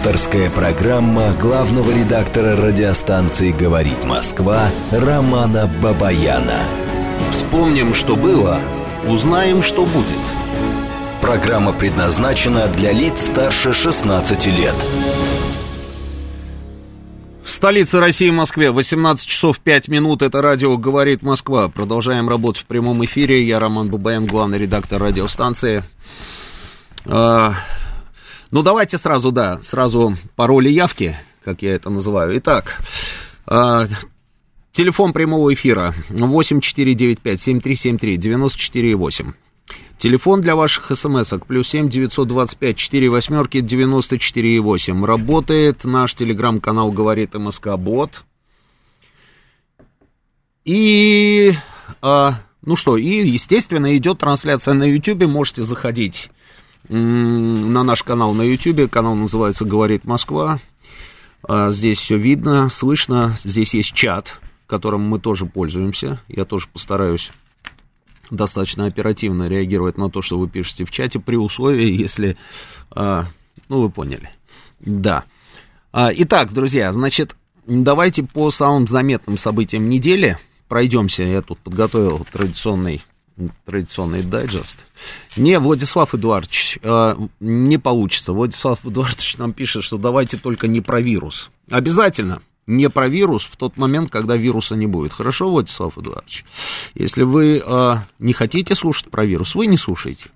Авторская программа главного редактора радиостанции «Говорит Москва» Романа Бабаяна. Вспомним, что было, узнаем, что будет. Программа предназначена для лиц старше 16 лет. В столице России, Москве, 18 часов 5 минут. Это радио «Говорит Москва». Продолжаем работать в прямом эфире. Я Роман Бабаян, главный редактор радиостанции. А, ну, давайте сразу, да, сразу пароли явки, как я это называю. Итак, э, телефон прямого эфира 8495-7373-94,8. Телефон для ваших смс-ок плюс 7 925 4 восьмерки 94,8. Работает наш телеграм-канал «Говорит МСК Бот». И, а, ну что, и, естественно, идет трансляция на YouTube, можете заходить на наш канал на YouTube. Канал называется «Говорит Москва». А, здесь все видно, слышно. Здесь есть чат, которым мы тоже пользуемся. Я тоже постараюсь достаточно оперативно реагировать на то, что вы пишете в чате, при условии, если... А, ну, вы поняли. Да. А, итак, друзья, значит, давайте по самым заметным событиям недели пройдемся. Я тут подготовил традиционный традиционный дайджест. Не, Владислав Эдуардович, э, не получится. Владислав Эдуардович нам пишет, что давайте только не про вирус. Обязательно не про вирус в тот момент, когда вируса не будет. Хорошо, Владислав Эдуардович? Если вы э, не хотите слушать про вирус, вы не слушаете.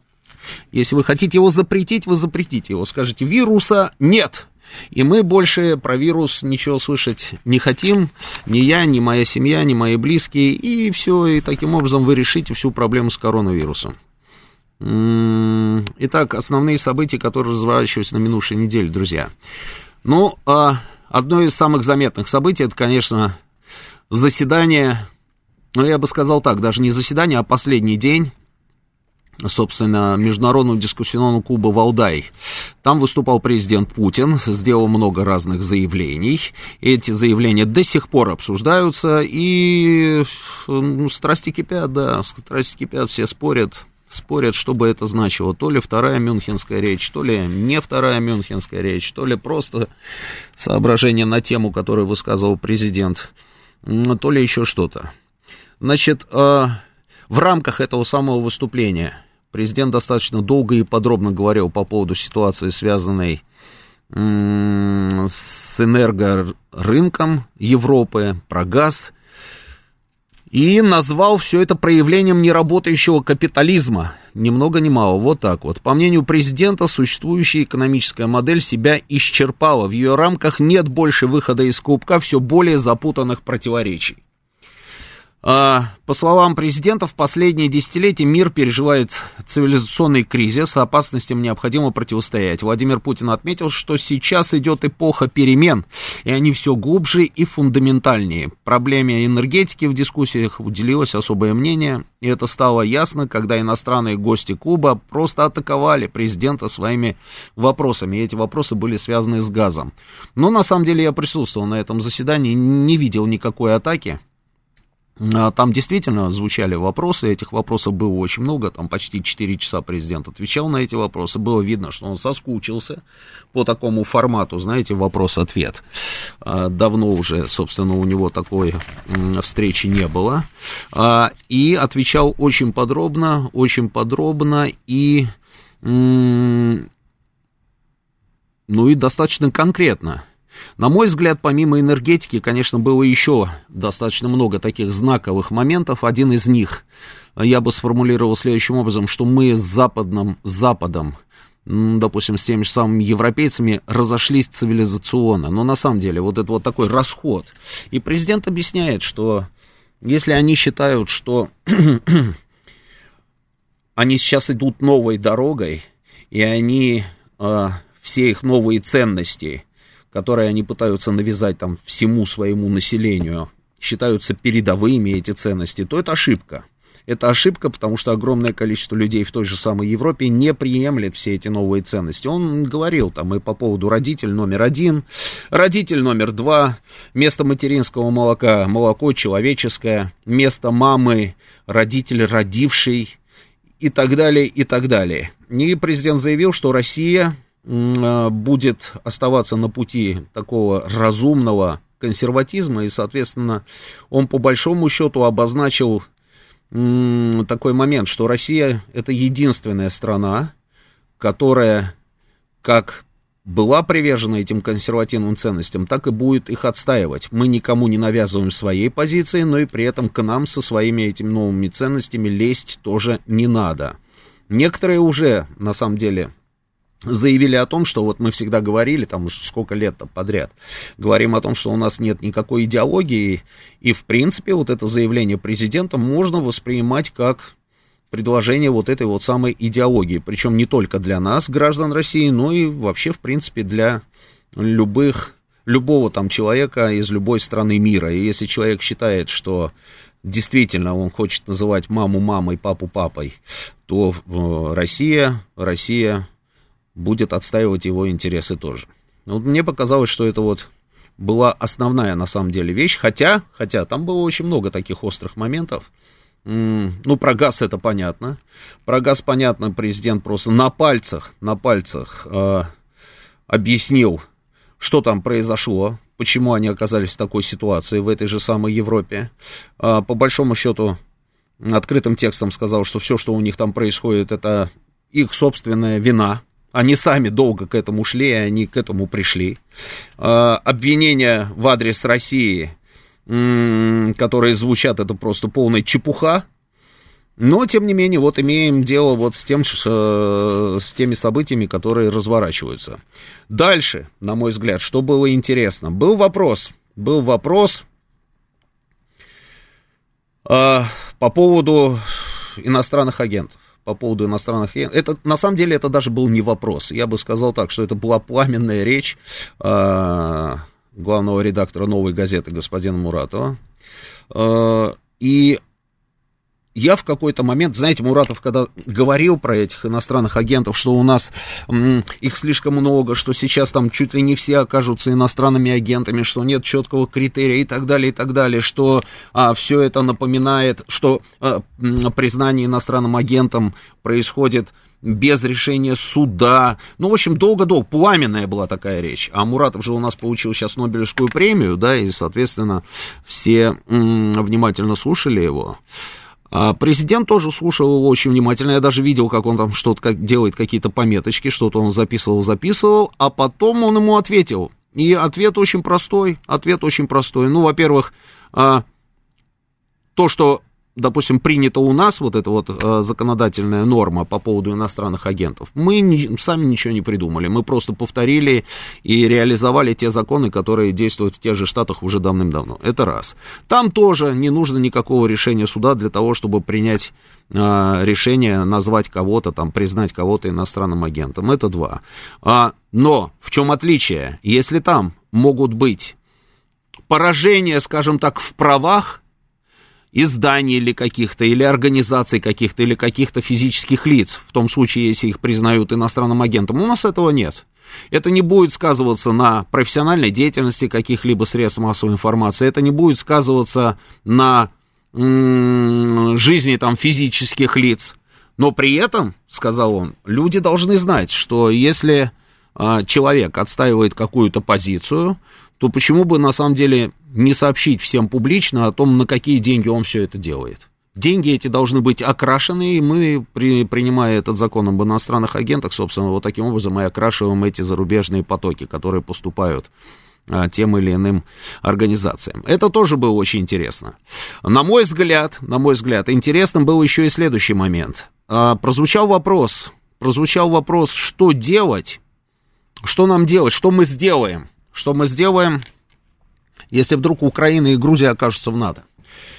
Если вы хотите его запретить, вы запретите его. Скажите, вируса нет. И мы больше про вирус ничего слышать не хотим, ни я, ни моя семья, ни мои близкие, и все, и таким образом вы решите всю проблему с коронавирусом. М-м, итак, основные события, которые разворачиваются на минувшей неделе, друзья. Ну, а, одно из самых заметных событий, это, конечно, заседание, ну, я бы сказал так, даже не заседание, а последний день собственно, Международного дискуссионного клуба «Валдай». Там выступал президент Путин, сделал много разных заявлений. Эти заявления до сих пор обсуждаются, и ну, страсти кипят, да, страсти кипят, все спорят, спорят, что бы это значило. То ли вторая мюнхенская речь, то ли не вторая мюнхенская речь, то ли просто соображение на тему, которую высказывал президент, то ли еще что-то. Значит, э, в рамках этого самого выступления президент достаточно долго и подробно говорил по поводу ситуации, связанной с энергорынком Европы, про газ, и назвал все это проявлением неработающего капитализма. Ни много ни мало, вот так вот. По мнению президента, существующая экономическая модель себя исчерпала. В ее рамках нет больше выхода из клубка все более запутанных противоречий. А, по словам президента, в последние десятилетия мир переживает цивилизационный кризис, опасностям необходимо противостоять. Владимир Путин отметил, что сейчас идет эпоха перемен, и они все глубже и фундаментальнее. Проблеме энергетики в дискуссиях уделилось особое мнение, и это стало ясно, когда иностранные гости Куба просто атаковали президента своими вопросами, и эти вопросы были связаны с газом. Но на самом деле я присутствовал на этом заседании, не видел никакой атаки, а, там действительно звучали вопросы, этих вопросов было очень много, там почти 4 часа президент отвечал на эти вопросы, было видно, что он соскучился по такому формату, знаете, вопрос-ответ. А, давно уже, собственно, у него такой встречи не было, а, и отвечал очень подробно, очень подробно и, ну и достаточно конкретно. На мой взгляд, помимо энергетики, конечно, было еще достаточно много таких знаковых моментов. Один из них я бы сформулировал следующим образом, что мы с западным, с Западом, допустим, с теми же самыми европейцами разошлись цивилизационно. Но на самом деле вот это вот такой расход. И президент объясняет, что если они считают, что они сейчас идут новой дорогой, и они, э, все их новые ценности, которые они пытаются навязать там всему своему населению, считаются передовыми эти ценности, то это ошибка. Это ошибка, потому что огромное количество людей в той же самой Европе не приемлет все эти новые ценности. Он говорил там и по поводу родитель номер один, родитель номер два, место материнского молока, молоко человеческое, место мамы, родитель родивший и так далее, и так далее. И президент заявил, что Россия будет оставаться на пути такого разумного консерватизма, и, соответственно, он по большому счету обозначил такой момент, что Россия это единственная страна, которая как была привержена этим консервативным ценностям, так и будет их отстаивать. Мы никому не навязываем своей позиции, но и при этом к нам со своими этими новыми ценностями лезть тоже не надо. Некоторые уже, на самом деле, заявили о том, что вот мы всегда говорили, там уже сколько лет подряд, говорим о том, что у нас нет никакой идеологии, и в принципе вот это заявление президента можно воспринимать как предложение вот этой вот самой идеологии, причем не только для нас, граждан России, но и вообще, в принципе, для любых, любого там человека из любой страны мира. И если человек считает, что действительно он хочет называть маму мамой, папу папой, то э, Россия, Россия будет отстаивать его интересы тоже. Вот мне показалось, что это вот была основная на самом деле вещь, хотя, хотя там было очень много таких острых моментов, ну, про газ это понятно. Про газ понятно, президент просто на пальцах, на пальцах э, объяснил, что там произошло, почему они оказались в такой ситуации в этой же самой Европе. Э, по большому счету, открытым текстом сказал, что все, что у них там происходит, это их собственная вина. Они сами долго к этому шли, и они к этому пришли. Э, обвинения в адрес России которые звучат, это просто полная чепуха. Но, тем не менее, вот имеем дело вот с, тем, э, с теми событиями, которые разворачиваются. Дальше, на мой взгляд, что было интересно? Был вопрос, был вопрос э, по поводу иностранных агентов по поводу иностранных. Это, на самом деле, это даже был не вопрос. Я бы сказал так, что это была пламенная речь э, главного редактора «Новой газеты» господина Муратова. Э, и я в какой-то момент, знаете, Муратов, когда говорил про этих иностранных агентов, что у нас м, их слишком много, что сейчас там чуть ли не все окажутся иностранными агентами, что нет четкого критерия и так далее, и так далее, что а, все это напоминает, что а, признание иностранным агентом происходит без решения суда. Ну, в общем, долго-долго, пламенная была такая речь. А Муратов же у нас получил сейчас Нобелевскую премию, да, и, соответственно, все м, внимательно слушали его. А президент тоже слушал его очень внимательно. Я даже видел, как он там что-то делает, какие-то пометочки, что-то он записывал, записывал, а потом он ему ответил. И ответ очень простой. Ответ очень простой. Ну, во-первых, а, то, что допустим, принята у нас вот эта вот э, законодательная норма по поводу иностранных агентов, мы сами ничего не придумали, мы просто повторили и реализовали те законы, которые действуют в тех же штатах уже давным-давно. Это раз. Там тоже не нужно никакого решения суда для того, чтобы принять э, решение назвать кого-то, там, признать кого-то иностранным агентом. Это два. А, но в чем отличие? Если там могут быть поражения, скажем так, в правах, изданий или каких-то, или организаций каких-то, или каких-то физических лиц, в том случае, если их признают иностранным агентом. У нас этого нет. Это не будет сказываться на профессиональной деятельности каких-либо средств массовой информации, это не будет сказываться на жизни там физических лиц. Но при этом, сказал он, люди должны знать, что если а, человек отстаивает какую-то позицию, то почему бы на самом деле не сообщить всем публично о том, на какие деньги он все это делает? Деньги эти должны быть окрашены, и мы, при, принимая этот закон об иностранных агентах, собственно, вот таким образом и окрашиваем эти зарубежные потоки, которые поступают а, тем или иным организациям. Это тоже было очень интересно. На мой взгляд, на мой взгляд, интересным был еще и следующий момент. А, прозвучал вопрос, прозвучал вопрос, что делать, что нам делать, что мы сделаем, что мы сделаем, если вдруг Украина и Грузия окажутся в НАТО.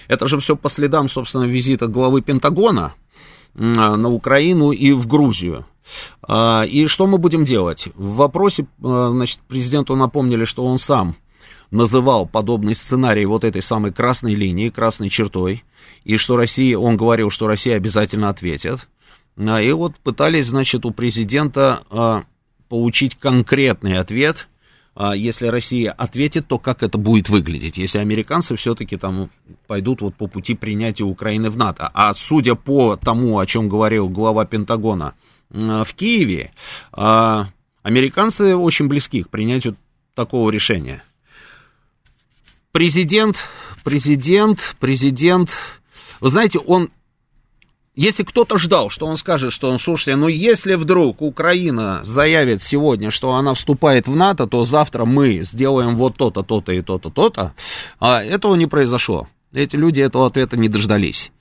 Это же все по следам, собственно, визита главы Пентагона на Украину и в Грузию. А, и что мы будем делать? В вопросе, а, значит, президенту напомнили, что он сам называл подобный сценарий вот этой самой красной линии, красной чертой, и что Россия, он говорил, что Россия обязательно ответит. А, и вот пытались, значит, у президента получить конкретный ответ – а если Россия ответит, то как это будет выглядеть, если американцы все-таки там пойдут вот по пути принятия Украины в НАТО. А судя по тому, о чем говорил глава Пентагона в Киеве, а, Американцы очень близки к принятию такого решения. Президент, президент, президент, вы знаете, он если кто-то ждал, что он скажет, что он, слушайте, ну если вдруг Украина заявит сегодня, что она вступает в НАТО, то завтра мы сделаем вот то-то, то-то и то-то, то-то, а этого не произошло. Эти люди этого ответа не дождались.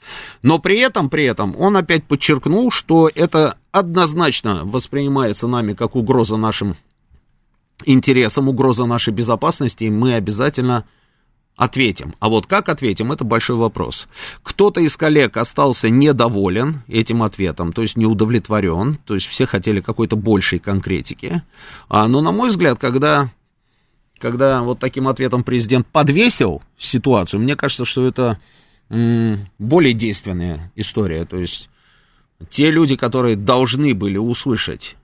Но при этом, при этом он опять подчеркнул, что это однозначно воспринимается нами как угроза нашим интересам, угроза нашей безопасности, и мы обязательно ответим. А вот как ответим, это большой вопрос. Кто-то из коллег остался недоволен этим ответом, то есть не удовлетворен, то есть все хотели какой-то большей конкретики. А, но, на мой взгляд, когда, когда вот таким ответом президент подвесил ситуацию, мне кажется, что это м, более действенная история. То есть те люди, которые должны были услышать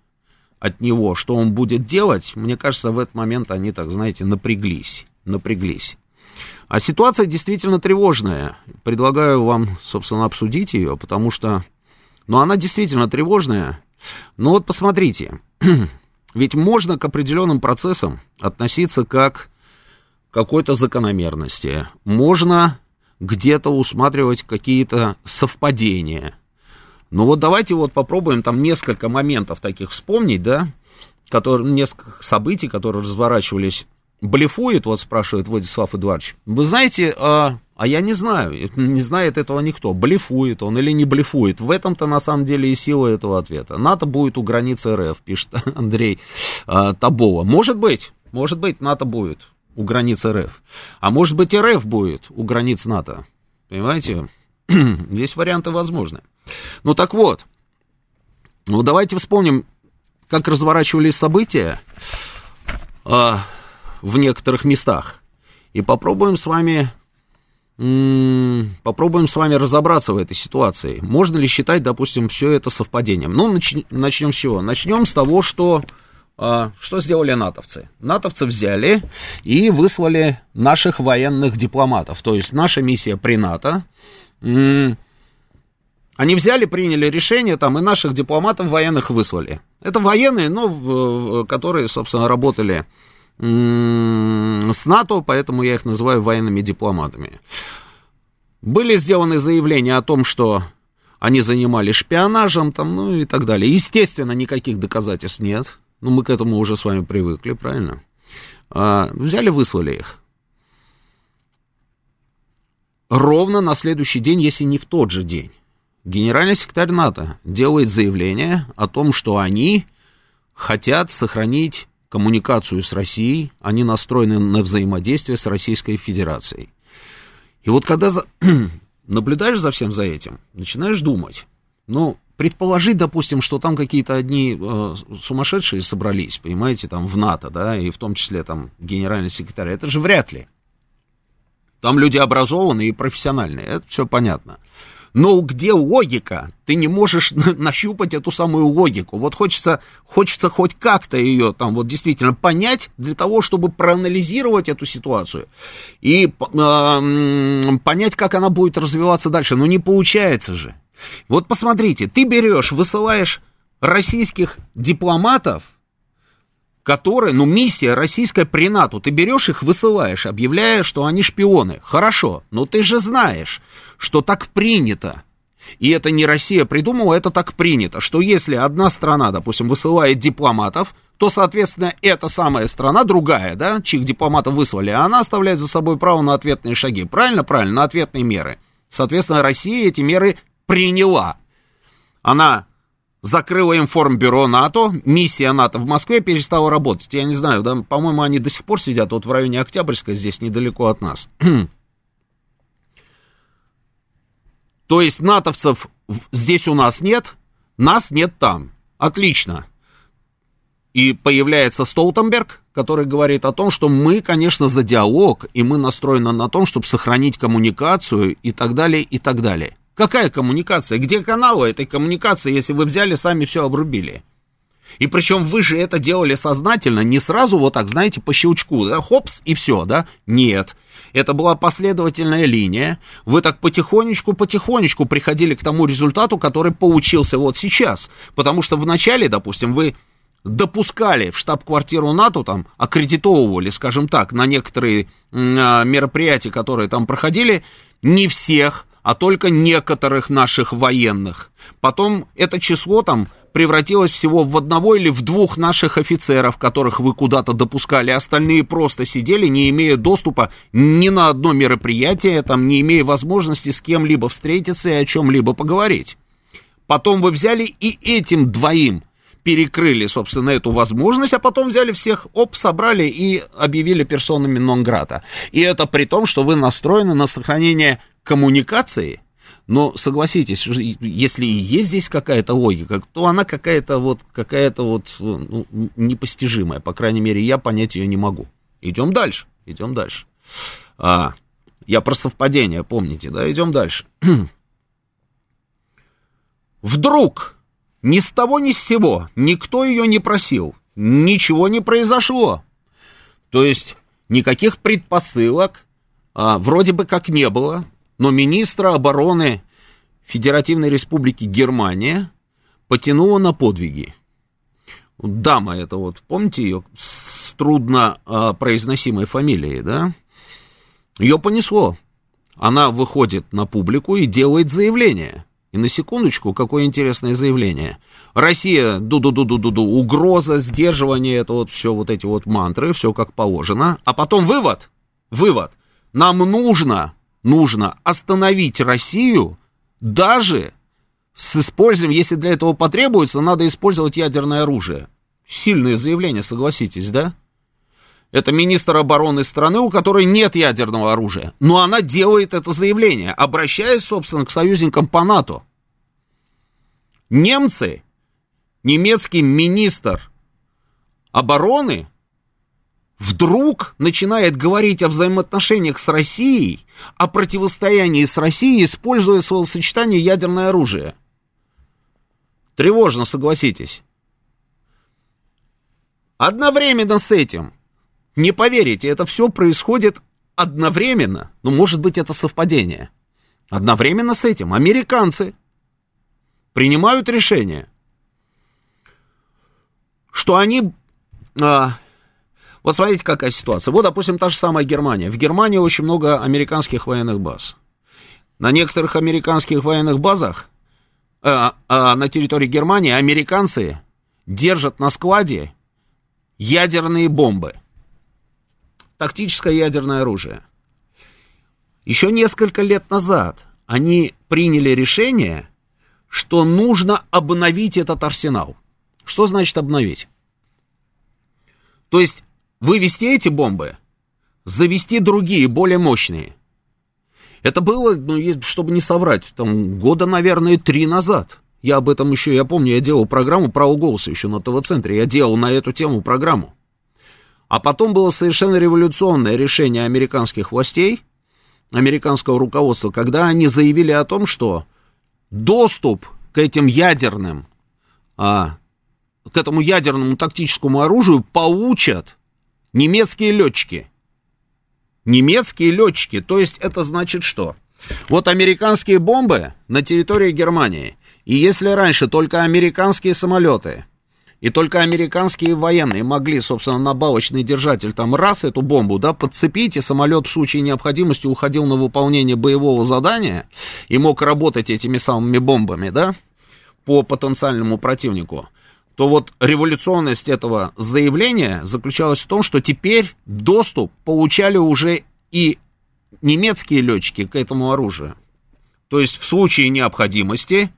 от него, что он будет делать, мне кажется, в этот момент они, так знаете, напряглись, напряглись. А ситуация действительно тревожная. Предлагаю вам, собственно, обсудить ее, потому что, ну, она действительно тревожная. Но вот посмотрите, ведь можно к определенным процессам относиться как к какой-то закономерности. Можно где-то усматривать какие-то совпадения. Но вот давайте вот попробуем там несколько моментов таких вспомнить, да, которые, несколько событий, которые разворачивались блефует, вот спрашивает Владислав Эдуардович. Вы знаете, а, а я не знаю, не знает этого никто, блефует он или не блефует. В этом-то на самом деле и сила этого ответа. НАТО будет у границы РФ, пишет Андрей а, Табова. Может быть, может быть, НАТО будет у границы РФ. А может быть, РФ будет у границ НАТО. Понимаете? Здесь варианты возможны. Ну так вот, ну давайте вспомним, как разворачивались события. А, в некоторых местах. И попробуем с вами попробуем с вами разобраться в этой ситуации. Можно ли считать, допустим, все это совпадением? Ну, нач- начнем с чего? Начнем с того, что, а, что сделали натовцы. Натовцы взяли и выслали наших военных дипломатов. То есть наша миссия при НАТО. Они взяли, приняли решение, там, и наших дипломатов военных выслали. Это военные, ну, которые, собственно, работали с НАТО, поэтому я их называю военными дипломатами. Были сделаны заявления о том, что они занимались шпионажем, там, ну и так далее. Естественно, никаких доказательств нет. Ну, мы к этому уже с вами привыкли, правильно? А, взяли, выслали их. Ровно на следующий день, если не в тот же день, генеральный секретарь НАТО делает заявление о том, что они хотят сохранить коммуникацию с Россией, они настроены на взаимодействие с Российской Федерацией. И вот когда за... наблюдаешь за всем за этим, начинаешь думать, ну, предположить, допустим, что там какие-то одни э, сумасшедшие собрались, понимаете, там в НАТО, да, и в том числе там генеральный секретарь, это же вряд ли. Там люди образованные и профессиональные, это все понятно. Но где логика? Ты не можешь нащупать эту самую логику. Вот хочется, хочется хоть как-то ее там вот действительно понять для того, чтобы проанализировать эту ситуацию и э, понять, как она будет развиваться дальше. Но не получается же. Вот посмотрите, ты берешь, высылаешь российских дипломатов, которые, ну, миссия российская при НАТО, ты берешь их, высылаешь, объявляя, что они шпионы. Хорошо, но ты же знаешь, что так принято. И это не Россия придумала, это так принято, что если одна страна, допустим, высылает дипломатов, то, соответственно, эта самая страна, другая, да, чьих дипломатов выслали, она оставляет за собой право на ответные шаги. Правильно? Правильно, на ответные меры. Соответственно, Россия эти меры приняла. Она закрыла информбюро НАТО, миссия НАТО в Москве перестала работать. Я не знаю, да, по-моему, они до сих пор сидят вот в районе Октябрьской, здесь недалеко от нас. То есть натовцев здесь у нас нет, нас нет там. Отлично. И появляется Столтенберг, который говорит о том, что мы, конечно, за диалог, и мы настроены на том, чтобы сохранить коммуникацию и так далее, и так далее. Какая коммуникация? Где каналы этой коммуникации, если вы взяли, сами все обрубили? И причем вы же это делали сознательно, не сразу вот так, знаете, по щелчку, да, хопс, и все, да? Нет. Это была последовательная линия. Вы так потихонечку-потихонечку приходили к тому результату, который получился вот сейчас. Потому что вначале, допустим, вы допускали в штаб-квартиру НАТО, там, аккредитовывали, скажем так, на некоторые а, мероприятия, которые там проходили, не всех, а только некоторых наших военных. Потом это число там превратилось всего в одного или в двух наших офицеров, которых вы куда-то допускали, остальные просто сидели, не имея доступа ни на одно мероприятие, там, не имея возможности с кем-либо встретиться и о чем-либо поговорить. Потом вы взяли и этим двоим перекрыли, собственно, эту возможность, а потом взяли всех, оп, собрали и объявили персонами нон-грата. И это при том, что вы настроены на сохранение коммуникации, но согласитесь, если и есть здесь какая-то логика, то она какая-то вот, какая-то вот ну, непостижимая. По крайней мере, я понять ее не могу. Идем дальше, идем дальше. А, я про совпадение, помните, да? Идем дальше. Вдруг ни с того ни с сего никто ее не просил, ничего не произошло. То есть никаких предпосылок а, вроде бы как не было, но министра обороны Федеративной Республики Германия потянула на подвиги. Дама это вот, помните ее с трудно а, произносимой фамилией, да? Ее понесло. Она выходит на публику и делает заявление – и на секундочку, какое интересное заявление. Россия, ду-ду-ду-ду-ду-ду, угроза, сдерживание, это вот все вот эти вот мантры, все как положено. А потом вывод, вывод. Нам нужно, нужно остановить Россию даже с использованием, если для этого потребуется, надо использовать ядерное оружие. Сильное заявление, согласитесь, да? Это министр обороны страны, у которой нет ядерного оружия. Но она делает это заявление, обращаясь, собственно, к союзникам по НАТО. Немцы, немецкий министр обороны вдруг начинает говорить о взаимоотношениях с Россией, о противостоянии с Россией, используя словосочетание ядерное оружие. Тревожно, согласитесь. Одновременно с этим не поверите, это все происходит одновременно. Ну, может быть, это совпадение. Одновременно с этим американцы принимают решение, что они... А, вот смотрите, какая ситуация. Вот, допустим, та же самая Германия. В Германии очень много американских военных баз. На некоторых американских военных базах а, а, на территории Германии американцы держат на складе ядерные бомбы тактическое ядерное оружие. Еще несколько лет назад они приняли решение, что нужно обновить этот арсенал. Что значит обновить? То есть вывести эти бомбы, завести другие, более мощные. Это было, ну, чтобы не соврать, там, года, наверное, три назад. Я об этом еще, я помню, я делал программу «Право голоса» еще на ТВ-центре. Я делал на эту тему программу. А потом было совершенно революционное решение американских властей, американского руководства, когда они заявили о том, что доступ к этим ядерным, а, к этому ядерному тактическому оружию получат немецкие летчики. Немецкие летчики, то есть это значит что? Вот американские бомбы на территории Германии, и если раньше только американские самолеты и только американские военные могли, собственно, на балочный держатель там раз эту бомбу, да, подцепить, и самолет в случае необходимости уходил на выполнение боевого задания и мог работать этими самыми бомбами, да, по потенциальному противнику то вот революционность этого заявления заключалась в том, что теперь доступ получали уже и немецкие летчики к этому оружию. То есть в случае необходимости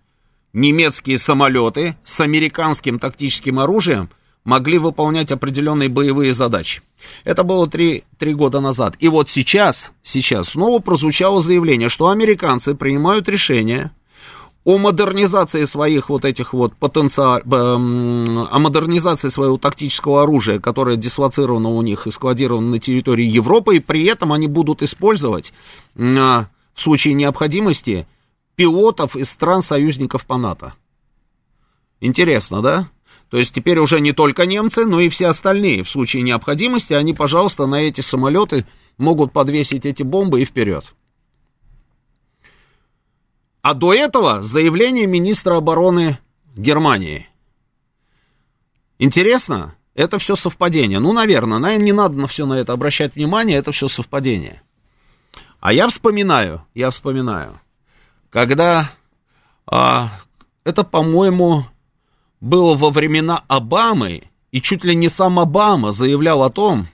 немецкие самолеты с американским тактическим оружием могли выполнять определенные боевые задачи. Это было три, три года назад. И вот сейчас, сейчас снова прозвучало заявление, что американцы принимают решение о модернизации своих вот этих вот потенциал, о модернизации своего тактического оружия, которое дислоцировано у них и складировано на территории Европы, и при этом они будут использовать в случае необходимости пилотов из стран-союзников по НАТО. Интересно, да? То есть теперь уже не только немцы, но и все остальные. В случае необходимости они, пожалуйста, на эти самолеты могут подвесить эти бомбы и вперед. А до этого заявление министра обороны Германии. Интересно? Это все совпадение. Ну, наверное, наверное, не надо на все на это обращать внимание, это все совпадение. А я вспоминаю, я вспоминаю, когда а, это, по-моему, было во времена Обамы, и чуть ли не сам Обама заявлял о том,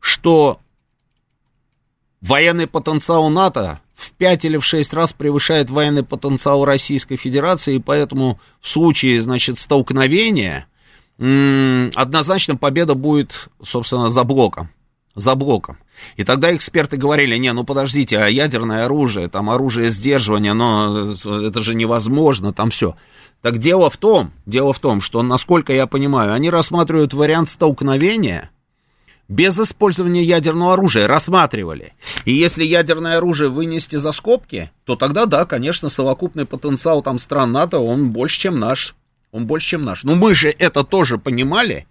что военный потенциал НАТО в 5 или в 6 раз превышает военный потенциал Российской Федерации, и поэтому в случае, значит, столкновения однозначно победа будет, собственно, за блоком. За блоком. И тогда эксперты говорили, не, ну подождите, а ядерное оружие, там оружие сдерживания, но это же невозможно, там все. Так дело в том, дело в том, что, насколько я понимаю, они рассматривают вариант столкновения без использования ядерного оружия, рассматривали. И если ядерное оружие вынести за скобки, то тогда, да, конечно, совокупный потенциал там стран НАТО, он больше, чем наш. Он больше, чем наш. Но мы же это тоже понимали,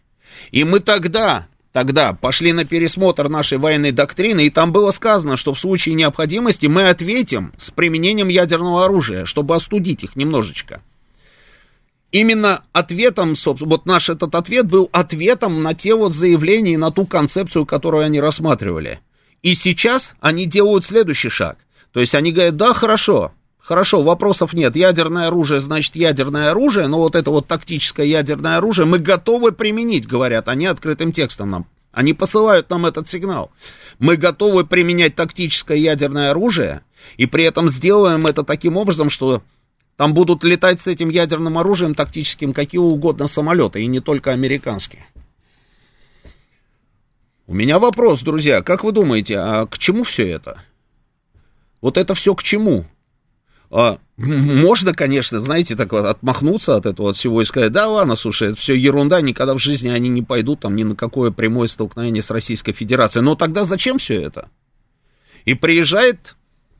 и мы тогда тогда пошли на пересмотр нашей военной доктрины, и там было сказано, что в случае необходимости мы ответим с применением ядерного оружия, чтобы остудить их немножечко. Именно ответом, собственно, вот наш этот ответ был ответом на те вот заявления и на ту концепцию, которую они рассматривали. И сейчас они делают следующий шаг. То есть они говорят, да, хорошо, Хорошо, вопросов нет. Ядерное оружие, значит, ядерное оружие, но вот это вот тактическое ядерное оружие мы готовы применить, говорят они открытым текстом нам. Они посылают нам этот сигнал. Мы готовы применять тактическое ядерное оружие, и при этом сделаем это таким образом, что там будут летать с этим ядерным оружием тактическим какие угодно самолеты, и не только американские. У меня вопрос, друзья, как вы думаете, а к чему все это? Вот это все к чему? А, можно, конечно, знаете, так вот отмахнуться от этого от всего и сказать, да ладно, слушай, это все ерунда, никогда в жизни они не пойдут там ни на какое прямое столкновение с Российской Федерацией. Но тогда зачем все это? И приезжает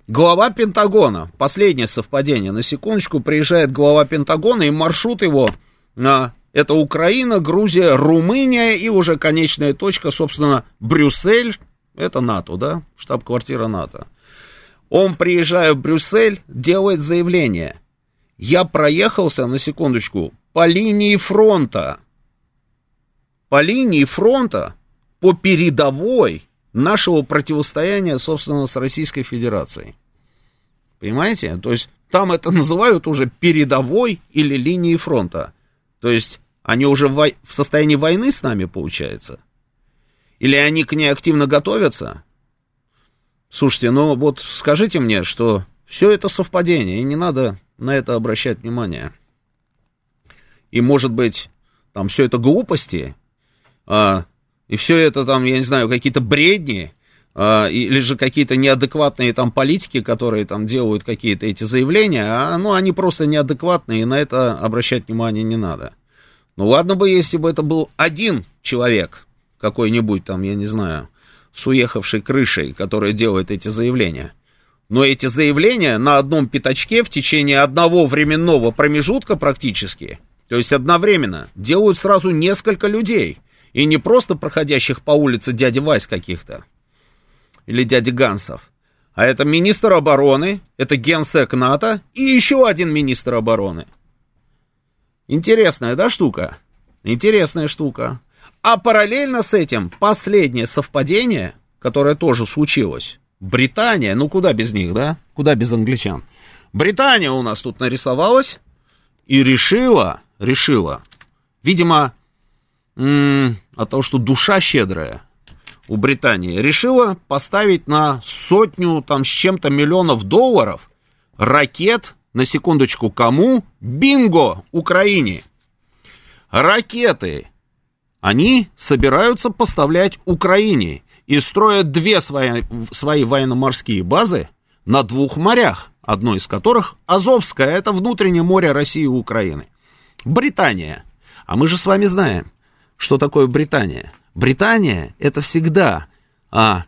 глава Пентагона, последнее совпадение, на секундочку, приезжает глава Пентагона, и маршрут его на это Украина, Грузия, Румыния и уже конечная точка, собственно, Брюссель, это НАТО, да, штаб-квартира НАТО. Он, приезжая в Брюссель, делает заявление. Я проехался, на секундочку, по линии фронта. По линии фронта, по передовой нашего противостояния, собственно, с Российской Федерацией. Понимаете? То есть там это называют уже передовой или линией фронта. То есть они уже в, в состоянии войны с нами, получается? Или они к ней активно готовятся? Слушайте, ну вот скажите мне, что все это совпадение, и не надо на это обращать внимание. И может быть, там все это глупости, а, и все это там, я не знаю, какие-то бредни, а, или же какие-то неадекватные там политики, которые там делают какие-то эти заявления, а, ну, они просто неадекватные, и на это обращать внимание не надо. Ну, ладно бы, если бы это был один человек, какой-нибудь там, я не знаю, с уехавшей крышей, которая делает эти заявления. Но эти заявления на одном пятачке в течение одного временного промежутка практически, то есть одновременно, делают сразу несколько людей. И не просто проходящих по улице дяди Вась каких-то, или дяди Гансов, а это министр обороны, это генсек НАТО и еще один министр обороны. Интересная, да, штука? Интересная штука. А параллельно с этим последнее совпадение, которое тоже случилось. Британия, ну куда без них, да? Куда без англичан? Британия у нас тут нарисовалась и решила, решила, видимо, от того, что душа щедрая у Британии, решила поставить на сотню там с чем-то миллионов долларов ракет, на секундочку, кому? Бинго! Украине! Ракеты они собираются поставлять Украине и строят две свои, свои военно-морские базы на двух морях, одно из которых Азовское, это внутреннее море России и Украины. Британия. А мы же с вами знаем, что такое Британия. Британия это всегда а,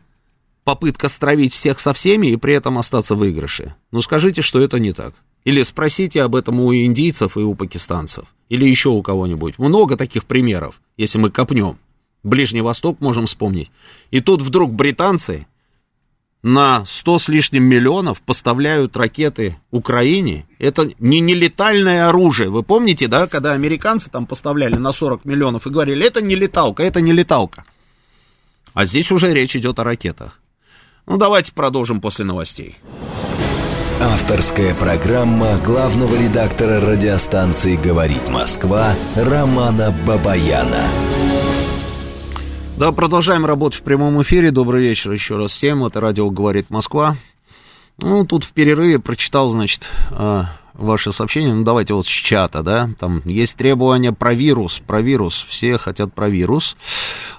попытка стравить всех со всеми и при этом остаться в выигрыше. Ну скажите, что это не так. Или спросите об этом у индийцев и у пакистанцев. Или еще у кого-нибудь. Много таких примеров, если мы копнем. Ближний Восток можем вспомнить. И тут вдруг британцы на 100 с лишним миллионов поставляют ракеты Украине. Это не нелетальное оружие. Вы помните, да, когда американцы там поставляли на 40 миллионов и говорили, это не леталка, это не леталка. А здесь уже речь идет о ракетах. Ну, давайте продолжим после новостей. Авторская программа главного редактора радиостанции «Говорит Москва» Романа Бабаяна. Да, продолжаем работу в прямом эфире. Добрый вечер еще раз всем. Это радио «Говорит Москва». Ну, тут в перерыве прочитал, значит, а, ваше сообщение. Ну, давайте вот с чата, да. Там есть требования про вирус. Про вирус. Все хотят про вирус.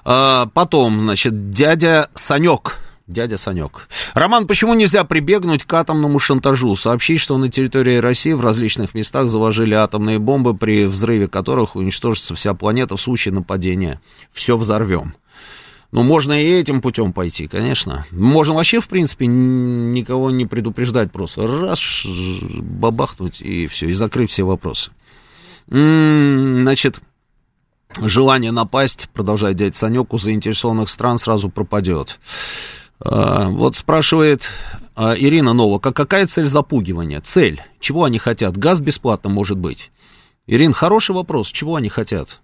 А, потом, значит, дядя Санек Дядя Санек. Роман, почему нельзя прибегнуть к атомному шантажу? Сообщить, что на территории России в различных местах заложили атомные бомбы, при взрыве которых уничтожится вся планета в случае нападения. Все взорвем. Ну, можно и этим путем пойти, конечно. Можно вообще, в принципе, никого не предупреждать просто. Раз, бабахнуть и все, и закрыть все вопросы. М-м, значит, желание напасть, продолжает дядя Санек, у заинтересованных стран сразу пропадет. А, вот спрашивает а, Ирина Новака, какая цель запугивания? Цель. Чего они хотят? Газ бесплатно может быть. Ирин, хороший вопрос. Чего они хотят?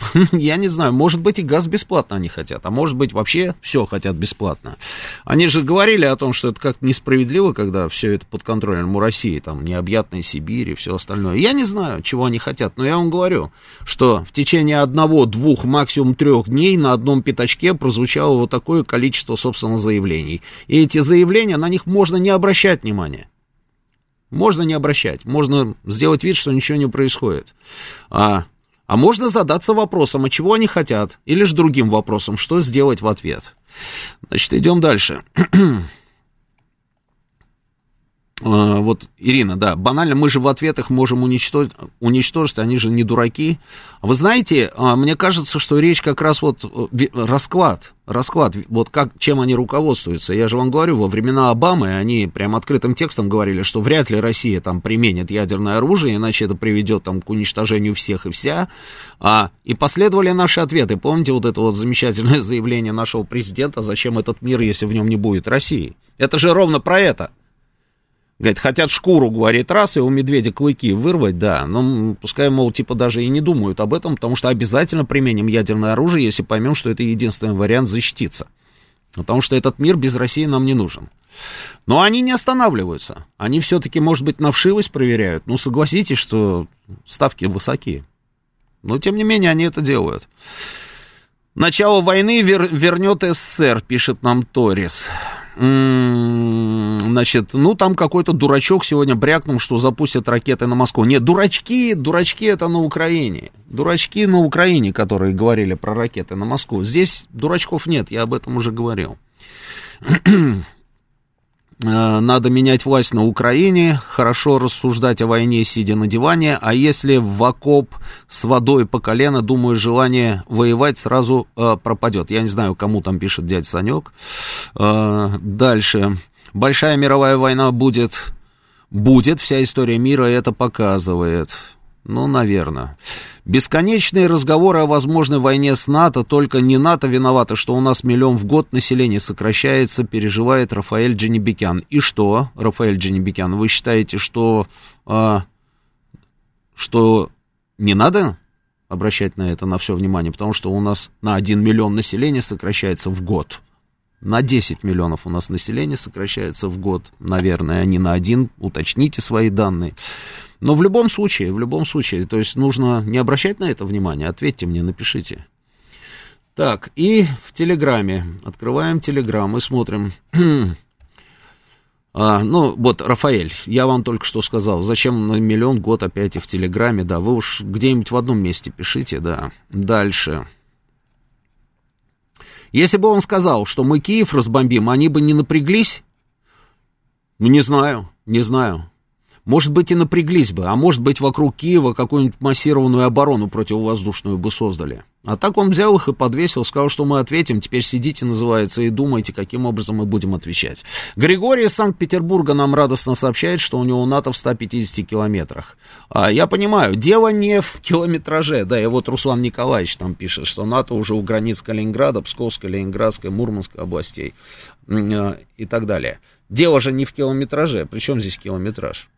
Я не знаю, может быть и газ бесплатно они хотят, а может быть вообще все хотят бесплатно. Они же говорили о том, что это как-то несправедливо, когда все это под контролем у России, там необъятная Сибирь и все остальное. Я не знаю, чего они хотят, но я вам говорю, что в течение одного, двух, максимум трех дней на одном пятачке прозвучало вот такое количество, собственно, заявлений. И эти заявления, на них можно не обращать внимания. Можно не обращать, можно сделать вид, что ничего не происходит. А а можно задаться вопросом, а чего они хотят, или же другим вопросом, что сделать в ответ. Значит, идем дальше. А, вот, Ирина, да, банально, мы же в ответах можем уничтожить, уничтожить, они же не дураки. Вы знаете, а, мне кажется, что речь как раз вот э, расклад, расклад, вот как, чем они руководствуются. Я же вам говорю, во времена Обамы они прям открытым текстом говорили, что вряд ли Россия там применит ядерное оружие, иначе это приведет там к уничтожению всех и вся. А, и последовали наши ответы. Помните вот это вот замечательное заявление нашего президента, зачем этот мир, если в нем не будет России? Это же ровно про это. Говорит, хотят шкуру, говорит, раз, и у медведя клыки вырвать, да. Но пускай, мол, типа даже и не думают об этом, потому что обязательно применим ядерное оружие, если поймем, что это единственный вариант защититься. Потому что этот мир без России нам не нужен. Но они не останавливаются. Они все-таки, может быть, на вшивость проверяют. Ну, согласитесь, что ставки высокие. Но, тем не менее, они это делают. Начало войны вер- вернет СССР, пишет нам Торис значит, ну, там какой-то дурачок сегодня брякнул, что запустят ракеты на Москву. Нет, дурачки, дурачки это на Украине. Дурачки на Украине, которые говорили про ракеты на Москву. Здесь дурачков нет, я об этом уже говорил. Э, надо менять власть на Украине, хорошо рассуждать о войне, сидя на диване, а если в окоп с водой по колено, думаю, желание воевать сразу э, пропадет. Я не знаю, кому там пишет дядя Санек. Э, дальше. Большая мировая война будет, будет, вся история мира это показывает. Ну, наверное. Бесконечные разговоры о возможной войне с НАТО, только не НАТО виновато, что у нас миллион в год население сокращается, переживает Рафаэль Дженебекян. И что, Рафаэль Дженебекян, вы считаете, что, а, что не надо обращать на это, на все внимание, потому что у нас на 1 миллион населения сокращается в год. На 10 миллионов у нас население сокращается в год, наверное, а не на один, уточните свои данные. Но в любом случае, в любом случае, то есть нужно не обращать на это внимание, ответьте мне, напишите. Так, и в Телеграме. Открываем Телеграм и смотрим. а, ну, вот, Рафаэль, я вам только что сказал, зачем на миллион год опять и в Телеграме, да, вы уж где-нибудь в одном месте пишите, да. Дальше. Если бы он сказал, что мы Киев разбомбим, они бы не напряглись? Ну, не знаю, не знаю. Может быть, и напряглись бы, а может быть, вокруг Киева какую-нибудь массированную оборону противовоздушную бы создали. А так он взял их и подвесил, сказал, что мы ответим, теперь сидите, называется, и думайте, каким образом мы будем отвечать. Григорий из Санкт-Петербурга нам радостно сообщает, что у него НАТО в 150 километрах. А, я понимаю, дело не в километраже, да, и вот Руслан Николаевич там пишет, что НАТО уже у границ Калининграда, Псковской, Ленинградской, Мурманской областей э, и так далее. Дело же не в километраже, причем здесь километраж?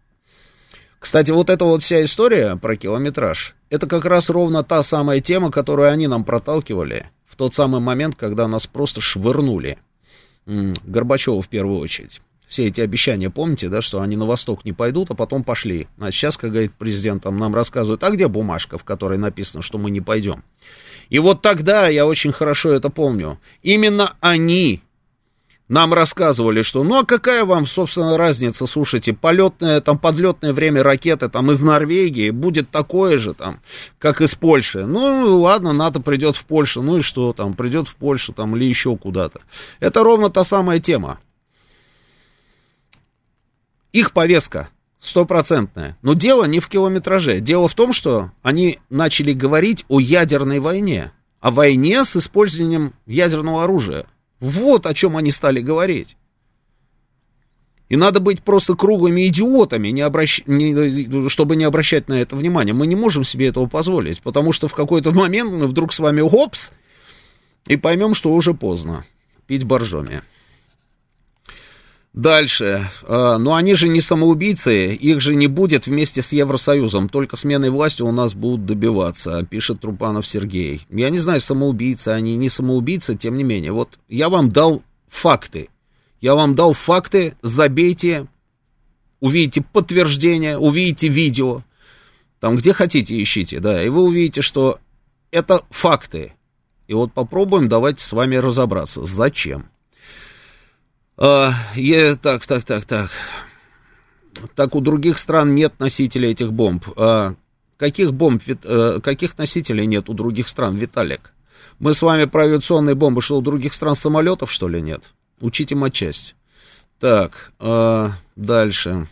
Кстати, вот эта вот вся история про километраж, это как раз ровно та самая тема, которую они нам проталкивали в тот самый момент, когда нас просто швырнули. Горбачева в первую очередь. Все эти обещания, помните, да, что они на восток не пойдут, а потом пошли. А сейчас, как говорит президент, нам рассказывают, а где бумажка, в которой написано, что мы не пойдем. И вот тогда, я очень хорошо это помню, именно они нам рассказывали, что ну а какая вам, собственно, разница, слушайте, полетное, там, подлетное время ракеты там из Норвегии будет такое же там, как из Польши. Ну, ладно, НАТО придет в Польшу, ну и что там, придет в Польшу там или еще куда-то. Это ровно та самая тема. Их повестка стопроцентная. Но дело не в километраже. Дело в том, что они начали говорить о ядерной войне. О войне с использованием ядерного оружия. Вот о чем они стали говорить. И надо быть просто круглыми идиотами, не обращ... не... чтобы не обращать на это внимание. Мы не можем себе этого позволить, потому что в какой-то момент мы вдруг с вами хопс, и поймем, что уже поздно пить боржоми. Дальше. А, но они же не самоубийцы, их же не будет вместе с Евросоюзом, только сменой власти у нас будут добиваться, пишет Трупанов Сергей. Я не знаю, самоубийцы они, не самоубийцы, тем не менее. Вот я вам дал факты. Я вам дал факты, забейте, увидите подтверждение, увидите видео. Там где хотите ищите, да, и вы увидите, что это факты. И вот попробуем давайте с вами разобраться, зачем. А, я, так, так, так, так. Так у других стран нет носителей этих бомб. А, каких бомб, а, каких носителей нет у других стран, Виталик? Мы с вами про авиационные бомбы, что у других стран самолетов, что ли, нет? Учите матчасть. Так, а, дальше.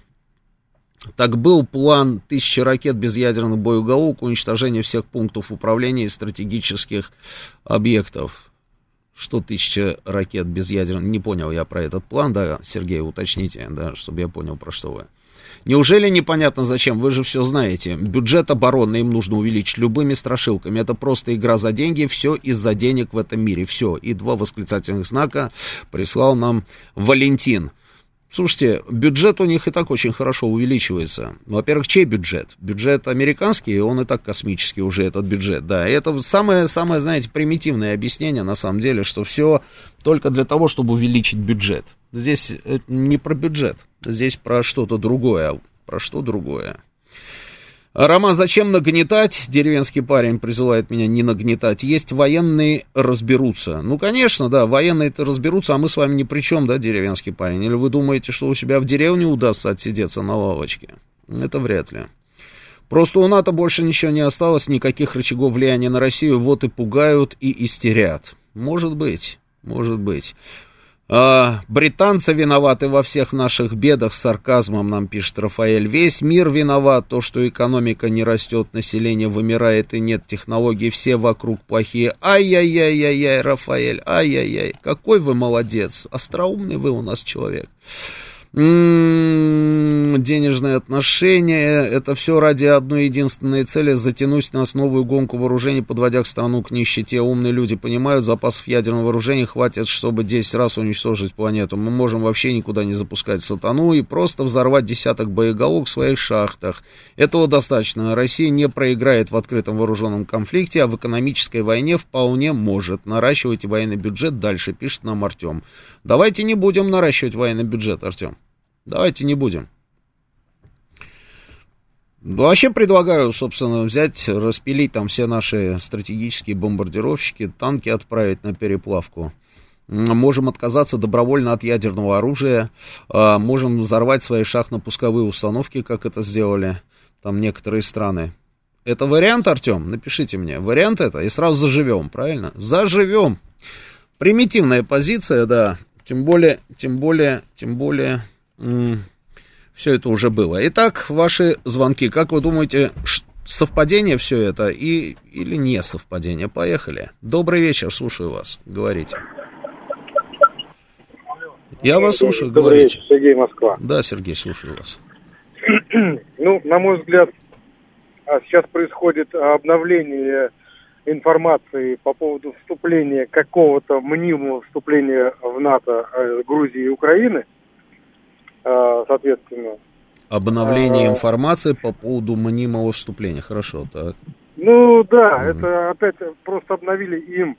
Так был план тысячи ракет без ядерных боеголовок, уничтожения всех пунктов управления и стратегических объектов что тысяча ракет без ядерных... Не понял я про этот план, да, Сергей, уточните, да, чтобы я понял, про что вы. Неужели непонятно зачем? Вы же все знаете. Бюджет обороны им нужно увеличить любыми страшилками. Это просто игра за деньги, все из-за денег в этом мире. Все. И два восклицательных знака прислал нам Валентин. Слушайте, бюджет у них и так очень хорошо увеличивается. Во-первых, чей бюджет? Бюджет американский, он и так космический уже, этот бюджет, да. И это самое, самое, знаете, примитивное объяснение, на самом деле, что все только для того, чтобы увеличить бюджет. Здесь э, не про бюджет, здесь про что-то другое. Про что другое? Рома, зачем нагнетать? Деревенский парень призывает меня не нагнетать. Есть военные, разберутся. Ну, конечно, да, военные-то разберутся, а мы с вами ни при чем, да, деревенский парень? Или вы думаете, что у себя в деревне удастся отсидеться на лавочке? Это вряд ли. Просто у НАТО больше ничего не осталось, никаких рычагов влияния на Россию, вот и пугают и истерят. Может быть, может быть. А, британцы виноваты во всех наших бедах, с сарказмом нам пишет Рафаэль. Весь мир виноват, то, что экономика не растет, население вымирает и нет технологий, все вокруг плохие. Ай-яй-яй-яй-яй, Рафаэль, ай-яй-яй, какой вы молодец, остроумный вы у нас человек. М-м, денежные отношения, это все ради одной единственной цели затянуть нас новую гонку вооружений, подводя к страну к нищете. Умные люди понимают, запасов ядерного вооружения хватит, чтобы 10 раз уничтожить планету. Мы можем вообще никуда не запускать сатану и просто взорвать десяток боеголовок в своих шахтах. Этого достаточно. Россия не проиграет в открытом вооруженном конфликте, а в экономической войне вполне может. Наращивайте военный бюджет дальше, пишет нам Артем. Давайте не будем наращивать военный бюджет, Артем. Давайте не будем. Ну, вообще предлагаю, собственно, взять, распилить там все наши стратегические бомбардировщики, танки отправить на переплавку. Можем отказаться добровольно от ядерного оружия, а, можем взорвать свои шахтно-пусковые установки, как это сделали там некоторые страны. Это вариант, Артем? Напишите мне. Вариант это, и сразу заживем, правильно? Заживем. Примитивная позиция, да. Тем более, тем более, тем более, все это уже было. Итак, ваши звонки. Как вы думаете, совпадение все это и, или не совпадение? Поехали. Добрый вечер, слушаю вас. Говорите. Я вас слушаю, Добрый говорите. вечер, Сергей Москва. Да, Сергей, слушаю вас. Ну, на мой взгляд, а, сейчас происходит обновление информации по поводу вступления какого-то мнимого вступления в НАТО э, Грузии и Украины. А, Соответственно, Обновление А. информации по поводу мнимого вступления. Хорошо, так. Ну да, Мгм. это опять просто обновили им,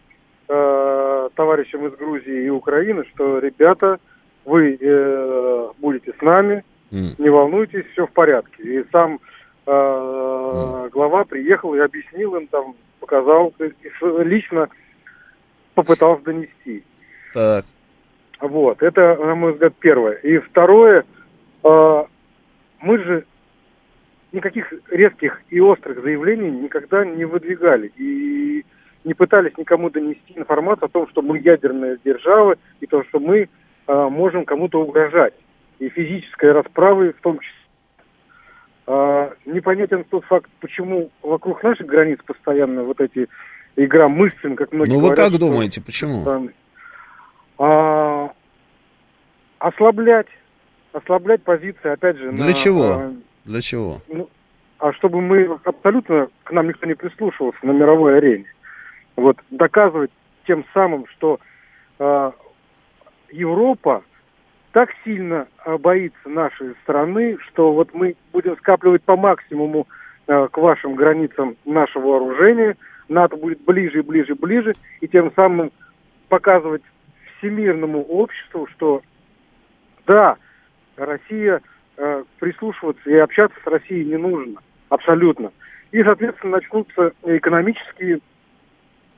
э, товарищам из Грузии и Украины, что ребята, вы э, будете с нами, М. не волнуйтесь, все в порядке. И сам э, глава приехал и объяснил им там, показал, лично попытался донести. Так. Вот, это, на мой взгляд, первое. И второе, э, мы же никаких резких и острых заявлений никогда не выдвигали и не пытались никому донести информацию о том, что мы ядерная держава и то, что мы э, можем кому-то угрожать. И физической расправы в том числе. А, непонятен тот факт, почему вокруг наших границ постоянно вот эти игра мышцами, как многие Ну вы говорят, как думаете, почему? а, ослаблять, ослаблять позиции, опять же. Для на, чего? а, Для чего? ну, а чтобы мы абсолютно к нам никто не прислушивался на мировой арене. Вот доказывать тем самым, что а, Европа так сильно а, боится нашей страны, что вот мы будем скапливать по максимуму а, к вашим границам наше вооружение, НАТО будет ближе и ближе и ближе, и тем самым показывать всемирному обществу, что да, Россия э, прислушиваться и общаться с Россией не нужно, абсолютно. И, соответственно, начнутся экономические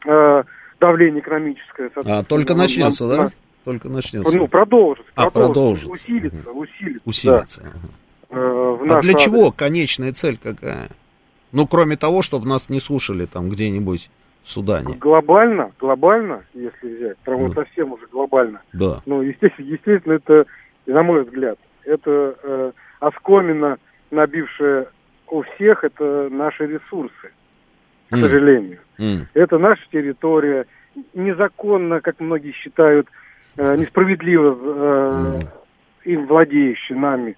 э, давление экономическое. А, только на- начнется, на- да? Только начнется. Ну, продолжится, А, продолжится, усилится, усилится. Усилится. ага. да, в А для адрес. чего конечная цель какая? Ну, кроме того, чтобы нас не слушали там где-нибудь в Судане. Глобально, глобально, если взять, прям вот Ну. совсем уже глобально, Да. ну, естественно, естественно, это, на мой взгляд, это э, оскомина, набившая у всех, это наши ресурсы, к М, сожалению. м. Это наша территория, незаконно, как многие считают, э, несправедливо э, им владеющая нами,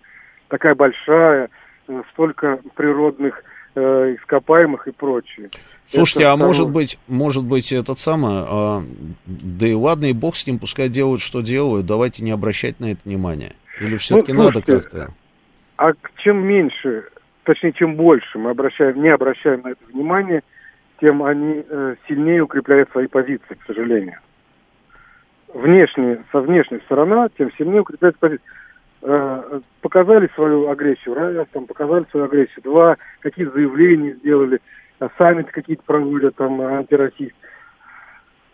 такая большая, э, столько природных э, ископаемых и прочее. Слушайте, Это а может второе. быть, может быть, этот самый, а, да и ладно, и бог с ним, пускай делают, что делают, давайте не обращать на это внимание. Или все-таки Ну, надо как-то? А чем меньше, точнее, чем больше мы обращаем, не обращаем на это внимание, тем они э, сильнее укрепляют свои позиции, к сожалению. Внешне, со внешней сторона, тем сильнее укрепляют позиции. Э, показали свою агрессию раз, там, показали свою агрессию два, какие заявления сделали, а саммиты какие-то проводят, там, антироссийские.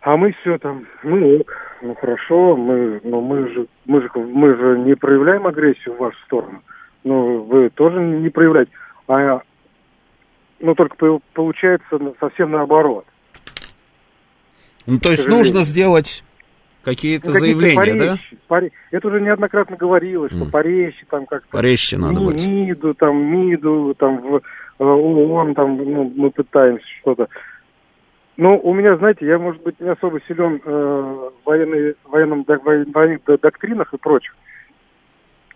А мы все там, ну ок, ну хорошо, мы, ну мы же, мы же, мы же не проявляем агрессию в вашу сторону. Ну, вы тоже не проявляете. А, ну, только по- получается совсем наоборот. Ну, то есть нужно сделать какие-то Ну, какие-то заявления, да? поречи, поре- Это уже неоднократно говорилось, что М. поречи там как-то... Порезче надо Ми- быть. МИДу, там, МИДу, там, в э, ООН, там, ну, мы пытаемся что-то. Но у меня, знаете, я, может быть, не особо силен э, в военной, военном, военных доктринах и прочих.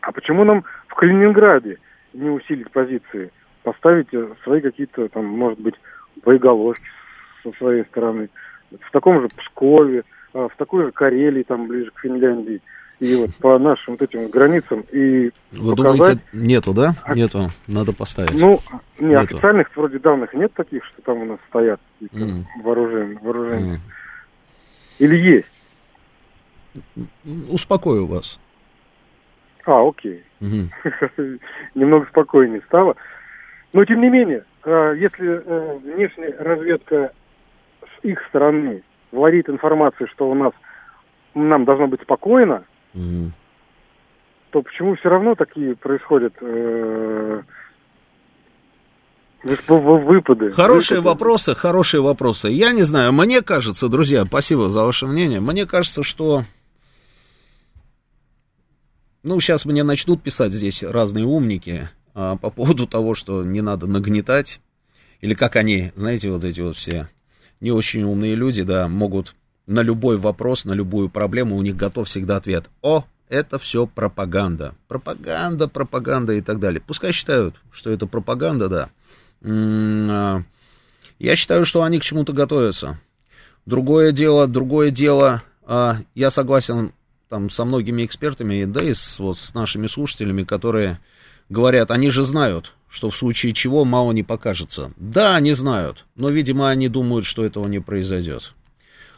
А почему нам в Калининграде не усилить позиции? Поставить э, свои какие-то, там, может быть, боеголовки со своей стороны. В таком же Пскове, э, в такой же Карелии, там, ближе к Финляндии. И вот по нашим вот этим границам. И Вы показать- думаете, нету, да? А- Нету, надо поставить. ну, не, Нету. официальных вроде данных нет таких, что там у нас стоят Мгм. вооружения, вооружения. М. Или есть? Успокою вас. А, окей. Мгм. Немного спокойнее стало. Но, тем не менее, э, если э, внешняя разведка с их стороны владеет информацией, что у нас нам должно быть спокойно, Мгм. то почему все равно такие происходят э, выпады? Хорошие Выпады. вопросы, хорошие вопросы. Я не знаю, мне кажется, друзья, спасибо за ваше мнение. Мне кажется, что... Ну, сейчас мне начнут писать здесь разные умники а, по поводу того, что не надо нагнетать или как они, знаете, вот эти вот все не очень умные люди, да, могут на любой вопрос, на любую проблему, у них готов всегда ответ. О, это все пропаганда. Пропаганда, пропаганда и так далее. Пускай считают, что это пропаганда, да. А, я считаю, что они к чему-то готовятся. Другое дело, другое дело, а, я согласен там со многими экспертами, да и с, вот, с нашими слушателями, которые говорят, они же знают, что в случае чего мало не покажется. Да, они знают, но, видимо, они думают, что этого не произойдет.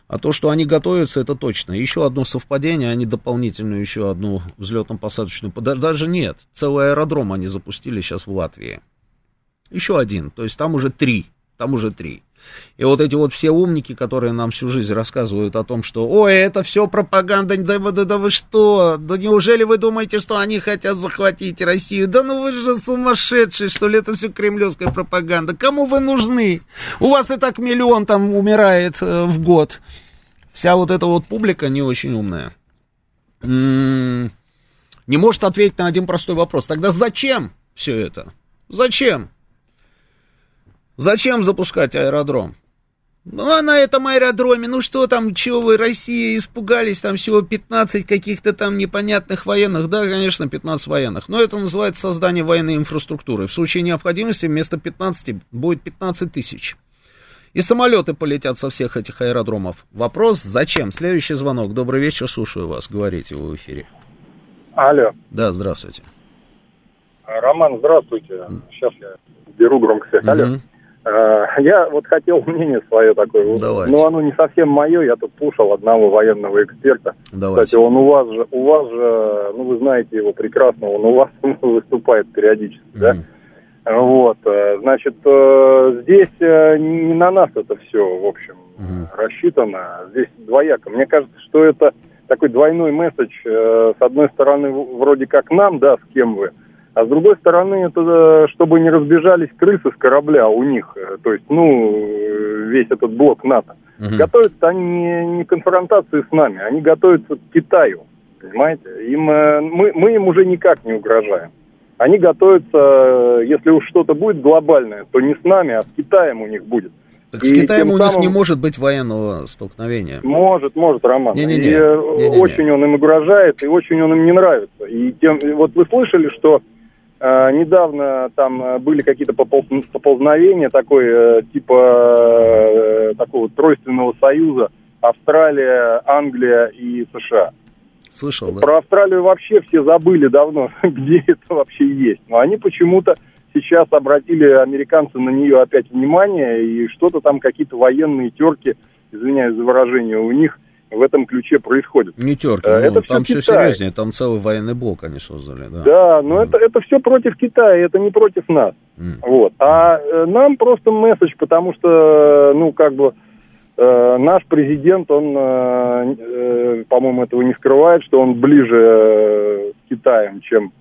А то, что они готовятся, это точно. Еще одно совпадение, они дополнительную еще одну взлетно-посадочную... Даже нет, целый аэродром они запустили сейчас в Латвии. Еще один, то есть там уже три, там уже три. И вот эти вот все умники, которые нам всю жизнь рассказывают о том, что «Ой, это все пропаганда, да, да, да вы что? Да неужели вы думаете, что они хотят захватить Россию? Да ну вы же сумасшедшие, что ли, это все кремлевская пропаганда. Кому вы нужны? У вас и так миллион там умирает э, в год». Вся вот эта вот публика не очень умная. М-м- не может ответить на один простой вопрос. Тогда зачем все это? Зачем? Зачем запускать аэродром? Ну, а на этом аэродроме, ну что там, чего вы, Россия, испугались, там всего 15 каких-то там непонятных военных, да, конечно, 15 военных, но это называется создание военной инфраструктуры. В случае необходимости вместо 15 будет 15 тысяч. И самолеты полетят со всех этих аэродромов. Вопрос, зачем? Следующий звонок. Добрый вечер, слушаю вас, говорите вы в эфире. Алло. Да, здравствуйте. Роман, здравствуйте. Сейчас я беру громко. Алло. Угу. Э, я вот хотел мнение свое такое. Давайте. Но оно не совсем мое. Я тут слушал одного военного эксперта. Давайте. Кстати, он у вас же, у вас же, ну вы знаете его прекрасно, он у вас выступает периодически, mm да? Вот, э, значит, э, здесь не на нас это все, в общем, mm рассчитано. Здесь двояко. Мне кажется, что это такой двойной месседж. С одной стороны, вроде как нам, да, с кем вы, а с другой стороны, это э, чтобы не разбежались крысы с корабля у них, э, то есть, ну, э, весь этот блок НАТО. Угу. Готовятся они не, не к конфронтации с нами, они готовятся к Китаю, понимаете? Им, мы, мы им уже никак не угрожаем. Они готовятся, если уж что-то будет глобальное, то не с нами, а с Китаем у них будет. Так с и Китаем у самым... них не может быть военного столкновения. Может, может, Роман. Не, не, не. И не, не, очень он им угрожает, и очень он им не нравится. И тем, вот вы слышали, что недавно там э, были какие-то поползновения такой, э, типа такого тройственного союза Австралия, Англия и США. Слышал, да? Про Австралию вообще все забыли давно, где это вообще есть. Но они почему-то сейчас обратили американцы на нее опять внимание, и что-то там, какие-то военные терки, извиняюсь за выражение, у них в этом ключе происходит. Не терки, э, ну, там все, все серьезнее, там целый военный блок они создали. Да, да но mm. это, это все против Китая, это не против нас. Mm. Вот. А э, нам просто месседж, потому что, ну, как бы, э, наш президент, он, э, э, по-моему, этого не скрывает, что он ближе к Китаям, чем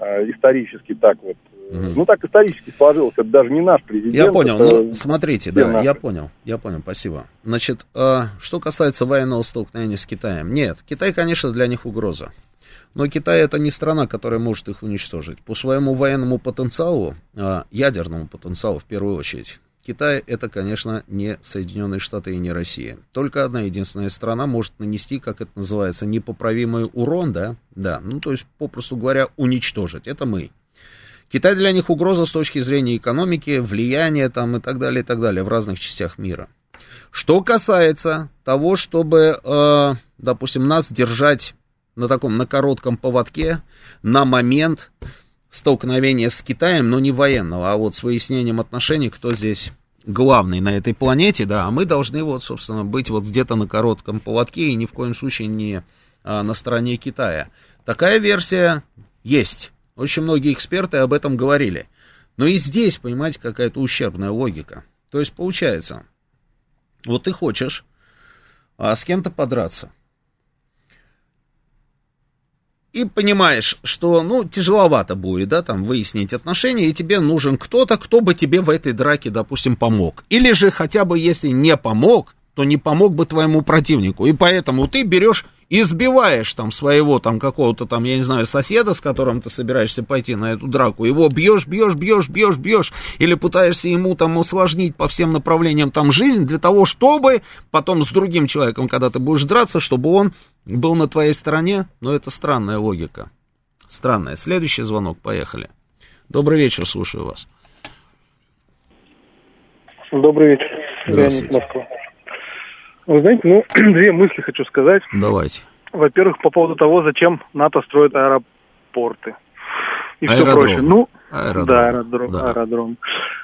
исторически так вот Угу. Ну, так исторически сложилось, это даже не наш президент. Я понял, ну, смотрите, да, наши. я понял, я понял, спасибо. Значит, э, что касается военного столкновения с Китаем, нет, Китай, конечно, для них угроза. Но Китай это не страна, которая может их уничтожить. По своему военному потенциалу, э, ядерному потенциалу в первую очередь, Китай это, конечно, не Соединенные Штаты и не Россия. Только одна единственная страна может нанести, как это называется, непоправимый урон, да, да, ну то есть, попросту говоря, уничтожить. Это мы. Китай для них угроза с точки зрения экономики, влияния там и так далее, и так далее в разных частях мира. Что касается того, чтобы, э, допустим, нас держать на таком, на коротком поводке на момент столкновения с Китаем, но не военного, а вот с выяснением отношений, кто здесь главный на этой планете, да, а мы должны вот, собственно, быть вот где-то на коротком поводке и ни в коем случае не а, на стороне Китая. Такая версия есть. Очень многие эксперты об этом говорили. Но и здесь, понимаете, какая-то ущербная логика. То есть получается, вот ты хочешь а, с кем-то подраться. И понимаешь, что, ну, тяжеловато будет, да, там, выяснить отношения, и тебе нужен кто-то, кто бы тебе в этой драке, допустим, помог. Или же хотя бы, если не помог, то не помог бы твоему противнику. И поэтому ты берешь избиваешь там своего там какого-то там, я не знаю, соседа, с которым ты собираешься пойти на эту драку, его бьешь, бьешь, бьешь, бьешь, бьешь, или пытаешься ему там усложнить по всем направлениям там жизнь для того, чтобы потом с другим человеком, когда ты будешь драться, чтобы он был на твоей стороне, но это странная логика. Странная. Следующий звонок, поехали. Добрый вечер, слушаю вас. Добрый вечер. Здравствуйте. Леонид, Москва. Вы знаете, ну, две мысли хочу сказать. Давайте. Во-первых, по поводу того, зачем НАТО строит аэропорты. И все Аэродромы. прочее. Ну, Аэродром. да, аэродром, Да. аэродром.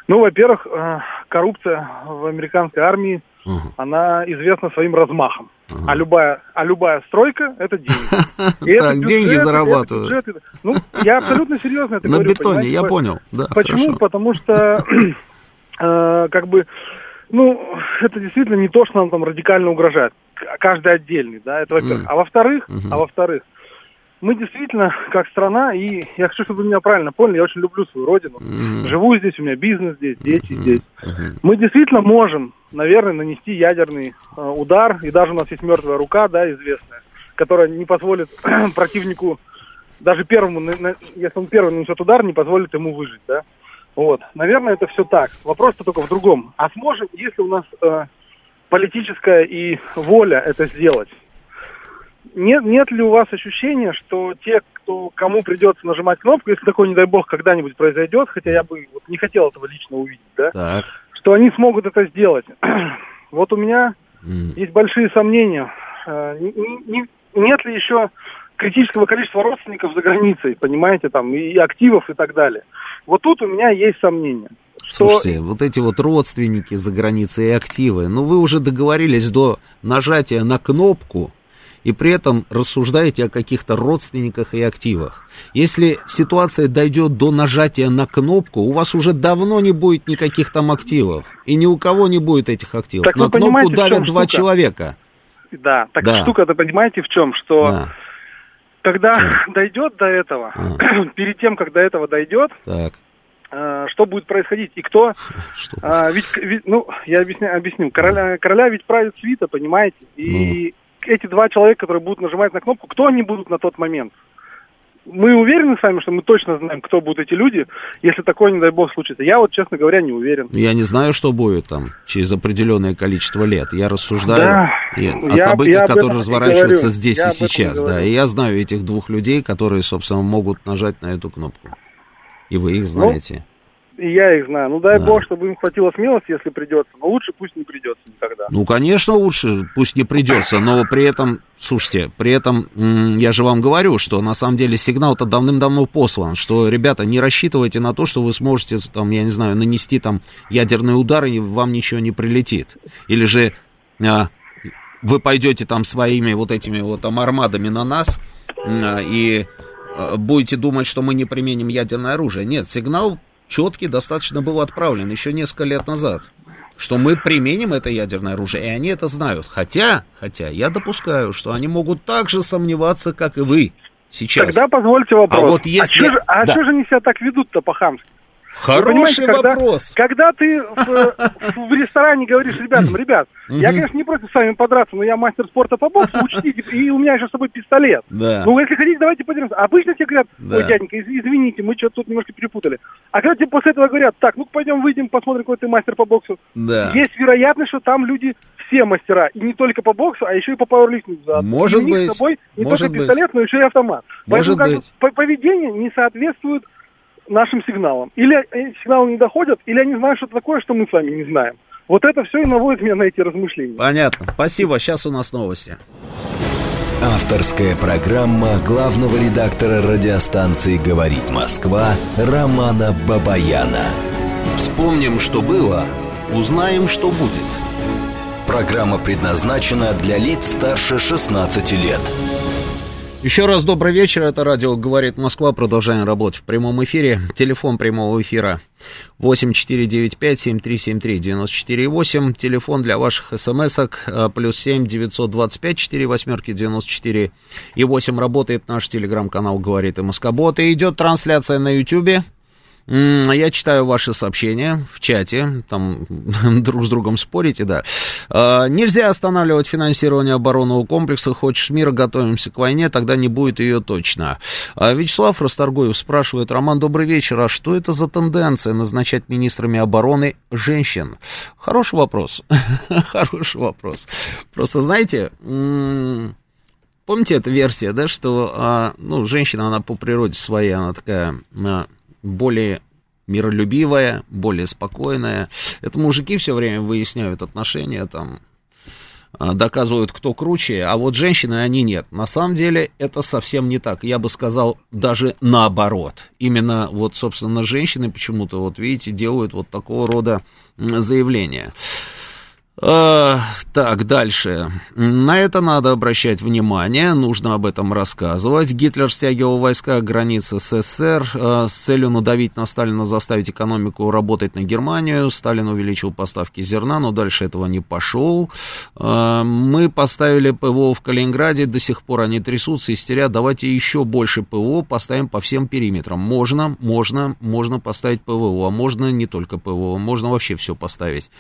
Ну, во-первых, э, коррупция в американской армии, Мгм. она известна своим размахом. Ага. А любая, а любая стройка – это деньги. Так, деньги зарабатывают. Ну, я абсолютно серьезно это На говорю. бетоне, понимаете? я По- понял. Почему? Потому что, э, как бы, ну, это действительно не то, что нам там радикально угрожает. Каждый отдельный, да, это во-первых. Мгм. А во-вторых, Мгм. а во-вторых, мы действительно, как страна, и я хочу, чтобы вы меня правильно поняли, я очень люблю свою родину. Мгм. Живу здесь, у меня бизнес здесь, дети Мгм. здесь. Мгм. Мы действительно можем, наверное, нанести ядерный э, удар, и даже у нас есть мертвая рука, да, известная, которая не позволит противнику, даже первому, на- на- если он первый нанесет удар, не позволит ему выжить, да. Вот, наверное, это все так. Вопрос-то только в другом. А сможем, если у нас э, политическая и воля это сделать? Нет, нет ли у вас ощущения, что те, кто, кому придется нажимать кнопку, если такое, не дай бог, когда-нибудь произойдет, хотя я бы вот не хотел этого лично увидеть, да, Так. что они смогут это сделать. Вот у меня М. есть большие сомнения. Э, не- не- Нет ли еще критического количества родственников за границей, понимаете, там, и активов и так далее. Вот тут у меня есть сомнения. Что... Слушайте, вот эти вот родственники за границей и активы, ну вы уже договорились до нажатия на кнопку, и при этом рассуждаете о каких-то родственниках и активах. Если ситуация дойдет до нажатия на кнопку, у вас уже давно не будет никаких там активов. И ни у кого не будет этих активов. Так на кнопку давят два штука? человека. Да, так Да. штука-то понимаете в чем, что Да, когда дойдет до этого, А. перед тем, как до этого дойдет, так, э, что будет происходить и кто что? А, ведь, ведь, ну, я объясню, объясню. Короля, короля ведь правит свита, понимаете? И эти два человека, которые будут нажимать на кнопку, кто они будут на тот момент? Мы уверены с вами, что мы точно знаем, кто будут эти люди, если такое, не дай бог, случится. Я вот, честно говоря, не уверен. Я не знаю, что будет там через определенное количество лет. Я рассуждаю Да, и о я- событиях, я которые разворачиваются говорю. здесь Я и сейчас. Да, и я знаю этих двух людей, которые, собственно, могут нажать на эту кнопку. И вы их знаете. И я их знаю. Ну, дай Да. бог, чтобы им хватило смелости, если придется. Но лучше пусть не придется никогда. Ну, конечно, лучше, пусть не придется, но при этом, слушайте, при этом я же вам говорю, что на самом деле сигнал-то давным-давно послан, что, ребята, не рассчитывайте на то, что вы сможете, там, я не знаю, нанести там ядерный удар, и вам ничего не прилетит. Или же а, вы пойдете там своими вот этими вот там армадами на нас а, и а, будете думать, что мы не применим ядерное оружие. Нет, сигнал четкий достаточно был отправлен еще несколько лет назад что мы применим это ядерное оружие, и они это знают. Хотя, хотя, я допускаю, что они могут так же сомневаться, как и вы сейчас. Тогда позвольте вопрос. А вот если- чё же, а да. же они себя так ведут-то по-хамски? Хороший когда- вопрос. Когда ты в, в- ресторане говоришь ребятам, ребят, я, конечно, не против с вами подраться, но я мастер спорта по боксу, учтите, и у меня еще с собой пистолет. Да. Ну, если хотите, давайте подеремся. Обычно тебе говорят, ой, дяденька, из- извините, мы что-то тут немножко перепутали. А когда тебе после этого говорят, так, ну пойдем выйдем, посмотрим, какой ты мастер по боксу. Да. Есть вероятность, что там люди все мастера, и не только по боксу, а еще и по пауэрлифтингу. Может у них быть. с собой не Может только быть. пистолет, но еще и автомат. Может Поэтому как бы быть. по- поведение не соответствует нашим сигналам. Или эти сигналы не доходят, или они знают что-то такое, что мы с вами не знаем. Вот это все и наводит меня на эти размышления. Понятно. Спасибо. Сейчас у нас новости. Авторская программа главного редактора радиостанции «Говорит Москва» Романа Бабаяна. Вспомним, что было, узнаем, что будет. Программа предназначена для лиц старше 16 лет. Еще раз добрый вечер, это радио «Говорит Москва», продолжаем работать в прямом эфире. Телефон прямого эфира 8495-7373-94-8, телефон для ваших смс-ок, э, плюс 7 925 4 восьмерки 94 и 8 работает наш телеграм-канал «Говорит и Москобот», и идет трансляция на ютюбе, Я читаю ваши сообщения в чате, там друг с другом спорите, да. А, нельзя останавливать финансирование оборонного комплекса. Хочешь мира, готовимся к войне, тогда не будет ее точно. А Вячеслав Расторгуев спрашивает, Роман, добрый вечер, а что это за тенденция назначать министрами обороны женщин? Хороший вопрос. Хороший вопрос. Просто, знаете, помните эта версия, да, что, а, ну, женщина, она по природе своей, она такая более миролюбивая, более спокойная. Это мужики все время выясняют отношения, там, а, доказывают, кто круче, а вот женщины, они нет. На самом деле это совсем не так. Я бы сказал, даже наоборот. Именно вот, собственно, женщины почему-то, вот видите, делают вот такого рода заявления. Э, так, дальше. На это надо обращать внимание, нужно об этом рассказывать. Гитлер стягивал войска к границе СССР э, с целью надавить на Сталина, заставить экономику работать на Германию. Сталин увеличил поставки зерна, но дальше этого не пошел. Э, мы поставили ПВО в Калининграде, до сих пор они трясутся, истерят. Давайте еще больше ПВО поставим по всем периметрам. Можно, можно, можно поставить ПВО, а можно не только ПВО, можно вообще все поставить.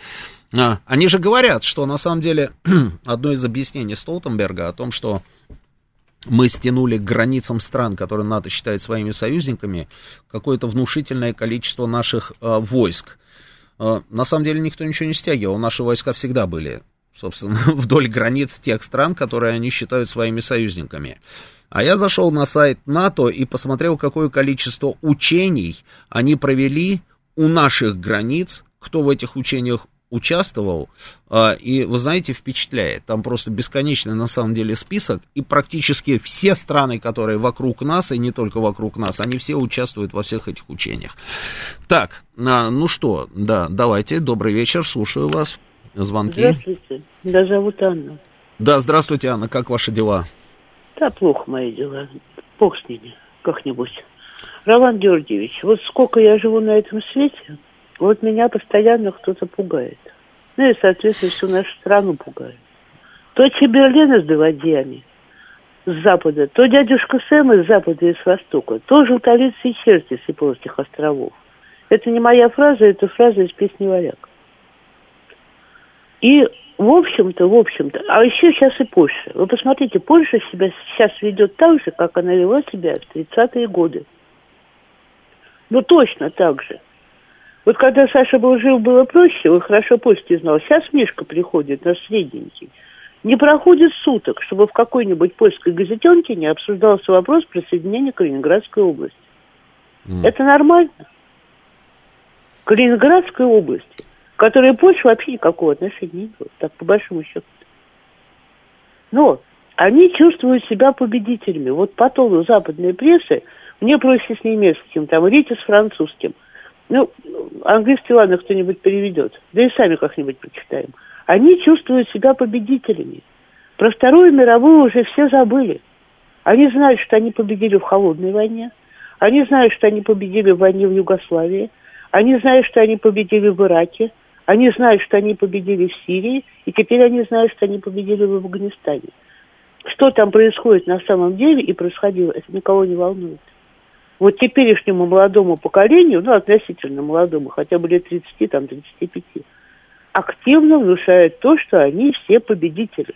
А, они же говорят, что на самом деле одно из объяснений Столтенберга о том, что мы стянули к границам стран, которые НАТО считает своими союзниками, какое-то внушительное количество наших э, войск. Э, на самом деле никто ничего не стягивал, наши войска всегда были, собственно, вдоль границ тех стран, которые они считают своими союзниками. А я зашел на сайт НАТО и посмотрел, какое количество учений они провели у наших границ, кто в этих учениях участвовал, а, и, вы знаете, впечатляет. Там просто бесконечный, на самом деле, список, и практически все страны, которые вокруг нас, и не только вокруг нас, они все участвуют во всех этих учениях. Так, а, ну что, да, давайте, добрый вечер, слушаю вас. Звонки. Здравствуйте, меня зовут Анна. Да, здравствуйте, Анна, как ваши дела? Да, плохо мои дела. Бог с ними, как-нибудь. Роман Георгиевич, вот сколько я живу на этом свете, вот меня постоянно кто-то пугает. Ну и, соответственно, всю нашу страну пугает. То Чеберлина с доводьями с запада, то дядюшка Сэм из запада и с востока, то желтолицы и черти с Японских островов. Это не моя фраза, это фраза из песни «Варяг». И, в общем-то, в общем-то, а еще сейчас и Польша. Вы посмотрите, Польша себя сейчас ведет так же, как она вела себя в 30-е годы. Ну, точно так же. Вот когда Саша был жив, было проще, вы хорошо почте знал. Сейчас Мишка приходит, наш средненький. Не проходит суток, чтобы в какой-нибудь польской газетенке не обсуждался вопрос присоединения Калининградской области. Mm. Это нормально. Калининградской области, которая Польша вообще никакого отношения не имеет, так по большому счету. Но они чувствуют себя победителями. Вот по тону западной прессы, мне проще с немецким, там, Рите с французским – ну, английский, ладно, кто-нибудь переведет. Да и сами как-нибудь прочитаем. Они чувствуют себя победителями. Про Вторую мировую уже все забыли. Они знают, что они победили в холодной войне. Они знают, что они победили в войне в Югославии. Они знают, что они победили в Ираке. Они знают, что они победили в Сирии. И теперь они знают, что они победили в Афганистане. Что там происходит на самом деле и происходило, это никого не волнует вот теперешнему молодому поколению, ну, относительно молодому, хотя бы лет 30, там, 35, активно внушает то, что они все победители.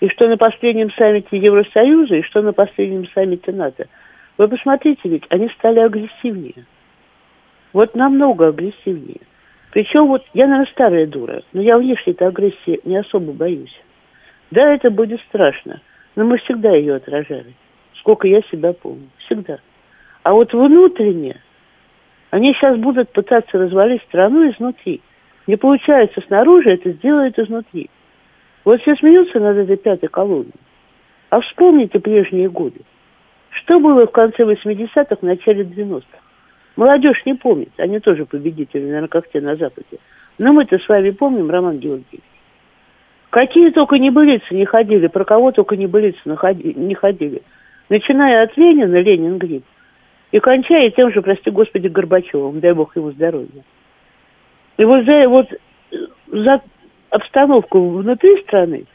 И что на последнем саммите Евросоюза, и что на последнем саммите НАТО. Вы посмотрите, ведь они стали агрессивнее. Вот намного агрессивнее. Причем вот я, наверное, старая дура, но я внешней-то агрессии не особо боюсь. Да, это будет страшно, но мы всегда ее отражали. Сколько я себя помню. Всегда. А вот внутренне они сейчас будут пытаться развалить страну изнутри. Не получается снаружи, это сделают изнутри. Вот все смеются над этой пятой колонной. А вспомните прежние годы. Что было в конце 80-х, в начале 90-х? Молодежь не помнит, они тоже победители, наверное, как те на Западе. Но мы-то с вами помним, Роман Георгиевич. Какие только небылицы не ходили, про кого только небылицы не ходили. Начиная от Ленина, Ленин Гриб, и кончая тем же, прости господи, Горбачевым, дай бог ему здоровья. И вот за, вот за обстановку внутри страны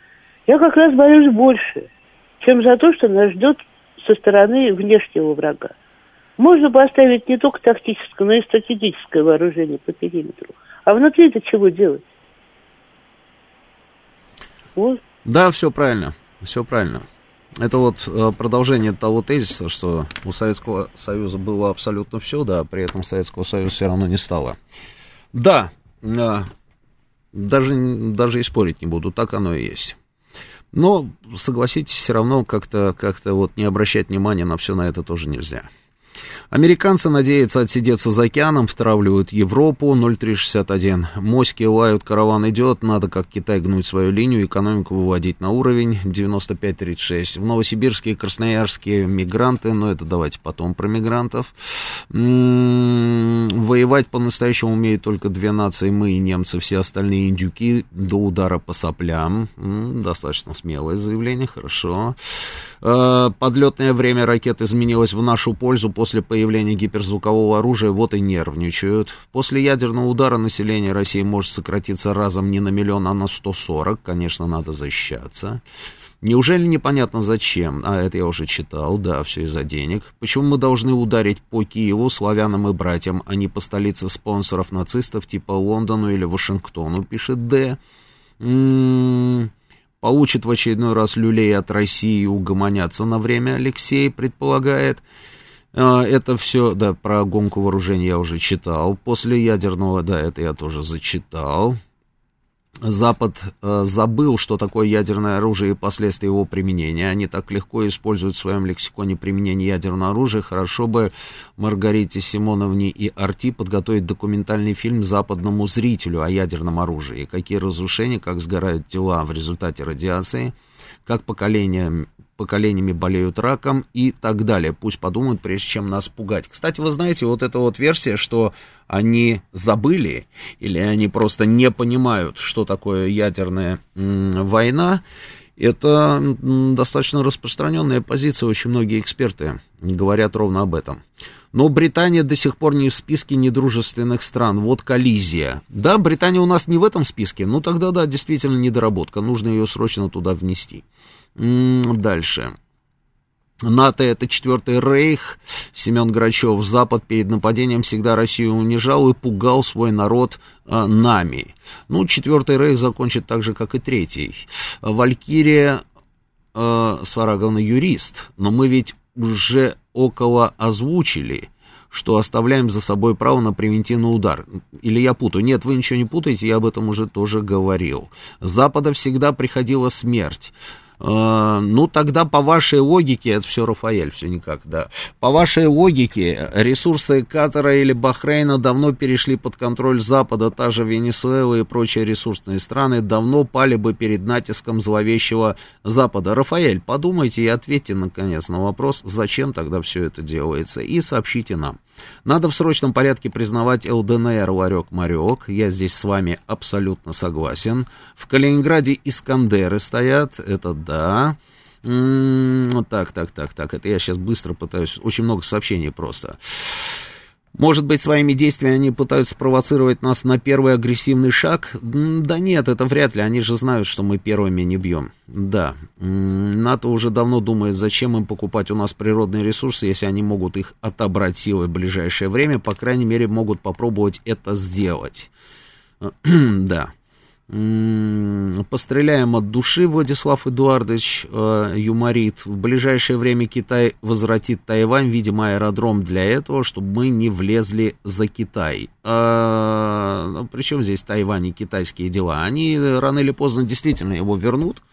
я как раз боюсь больше, чем за то, что нас ждет со стороны внешнего врага. Можно поставить не только тактическое, но и стратегическое вооружение по периметру. А внутри это чего делать? Вот. Да, все правильно, все правильно. Это вот э, продолжение того тезиса, что у Советского Союза было абсолютно все, да, при этом Советского Союза все равно не стало. Да, э, даже, даже и спорить не буду, так оно и есть. Но, согласитесь, все равно как-то как вот не обращать внимания на все на это тоже нельзя. Американцы надеются отсидеться за океаном, втравливают Европу 0361. Моськи лают, караван идет, надо как Китай гнуть свою линию, экономику выводить на уровень 95-36. В Новосибирске и Красноярске мигранты, но это давайте потом про мигрантов. М-м-м, воевать по-настоящему умеют только две нации, мы и немцы, все остальные индюки до удара по соплям. М-м, достаточно смелое заявление, хорошо. Э, подлетное время ракет изменилось в нашу пользу после появления гиперзвукового оружия, вот и нервничают. После ядерного удара население России может сократиться разом не на миллион, а на 140. Конечно, надо защищаться. Неужели непонятно зачем? А это я уже читал, да, все из-за денег. Почему мы должны ударить по Киеву, славянам и братьям, а не по столице спонсоров нацистов типа Лондону или Вашингтону, пишет Д. М-м-м получит в очередной раз люлей от России и угомонятся на время, Алексей предполагает. А, это все, да, про гонку вооружений я уже читал. После ядерного, да, это я тоже зачитал. Запад э, забыл, что такое ядерное оружие и последствия его применения. Они так легко используют в своем лексиконе применение ядерного оружия. Хорошо бы Маргарите Симоновне и Арти подготовить документальный фильм западному зрителю о ядерном оружии. Какие разрушения, как сгорают тела в результате радиации, как поколения поколениями болеют раком и так далее. Пусть подумают, прежде чем нас пугать. Кстати, вы знаете, вот эта вот версия, что они забыли или они просто не понимают, что такое ядерная война, это достаточно распространенная позиция, очень многие эксперты говорят ровно об этом. Но Британия до сих пор не в списке недружественных стран. Вот коллизия. Да, Британия у нас не в этом списке, ну тогда да, действительно недоработка. Нужно ее срочно туда внести. Дальше. НАТО это четвертый рейх. Семен Грачев. Запад перед нападением всегда Россию унижал и пугал свой народ э, нами. Ну, четвертый рейх закончит так же, как и третий. Валькирия э, Свараговна юрист, но мы ведь уже около озвучили, что оставляем за собой право на превентивный удар. Или я путаю? Нет, вы ничего не путаете, я об этом уже тоже говорил. С Запада всегда приходила смерть. Э, ну, тогда по вашей логике, это все Рафаэль, все никак, да. По вашей логике, ресурсы Катара или Бахрейна давно перешли под контроль Запада, та же Венесуэла и прочие ресурсные страны давно пали бы перед натиском зловещего Запада. Рафаэль, подумайте и ответьте, наконец, на вопрос, зачем тогда все это делается, и сообщите нам. Надо в срочном порядке признавать ЛДНР ларек-марек. Я здесь с вами абсолютно согласен. В Калининграде Искандеры стоят, это да. М-м, так, так, так, так. Это я сейчас быстро пытаюсь. Очень много сообщений просто. Может быть, своими действиями они пытаются спровоцировать нас на первый агрессивный шаг? Да нет, это вряд ли. Они же знают, что мы первыми не бьем. Да, НАТО уже давно думает, зачем им покупать у нас природные ресурсы, если они могут их отобрать силой в ближайшее время. По крайней мере, могут попробовать это сделать. да. Постреляем от души, Владислав Эдуардович э, юморит. В ближайшее время Китай возвратит Тайвань, видимо, аэродром для этого, чтобы мы не влезли за Китай. А, ну, причем здесь Тайвань и китайские дела? Они рано или поздно действительно его вернут.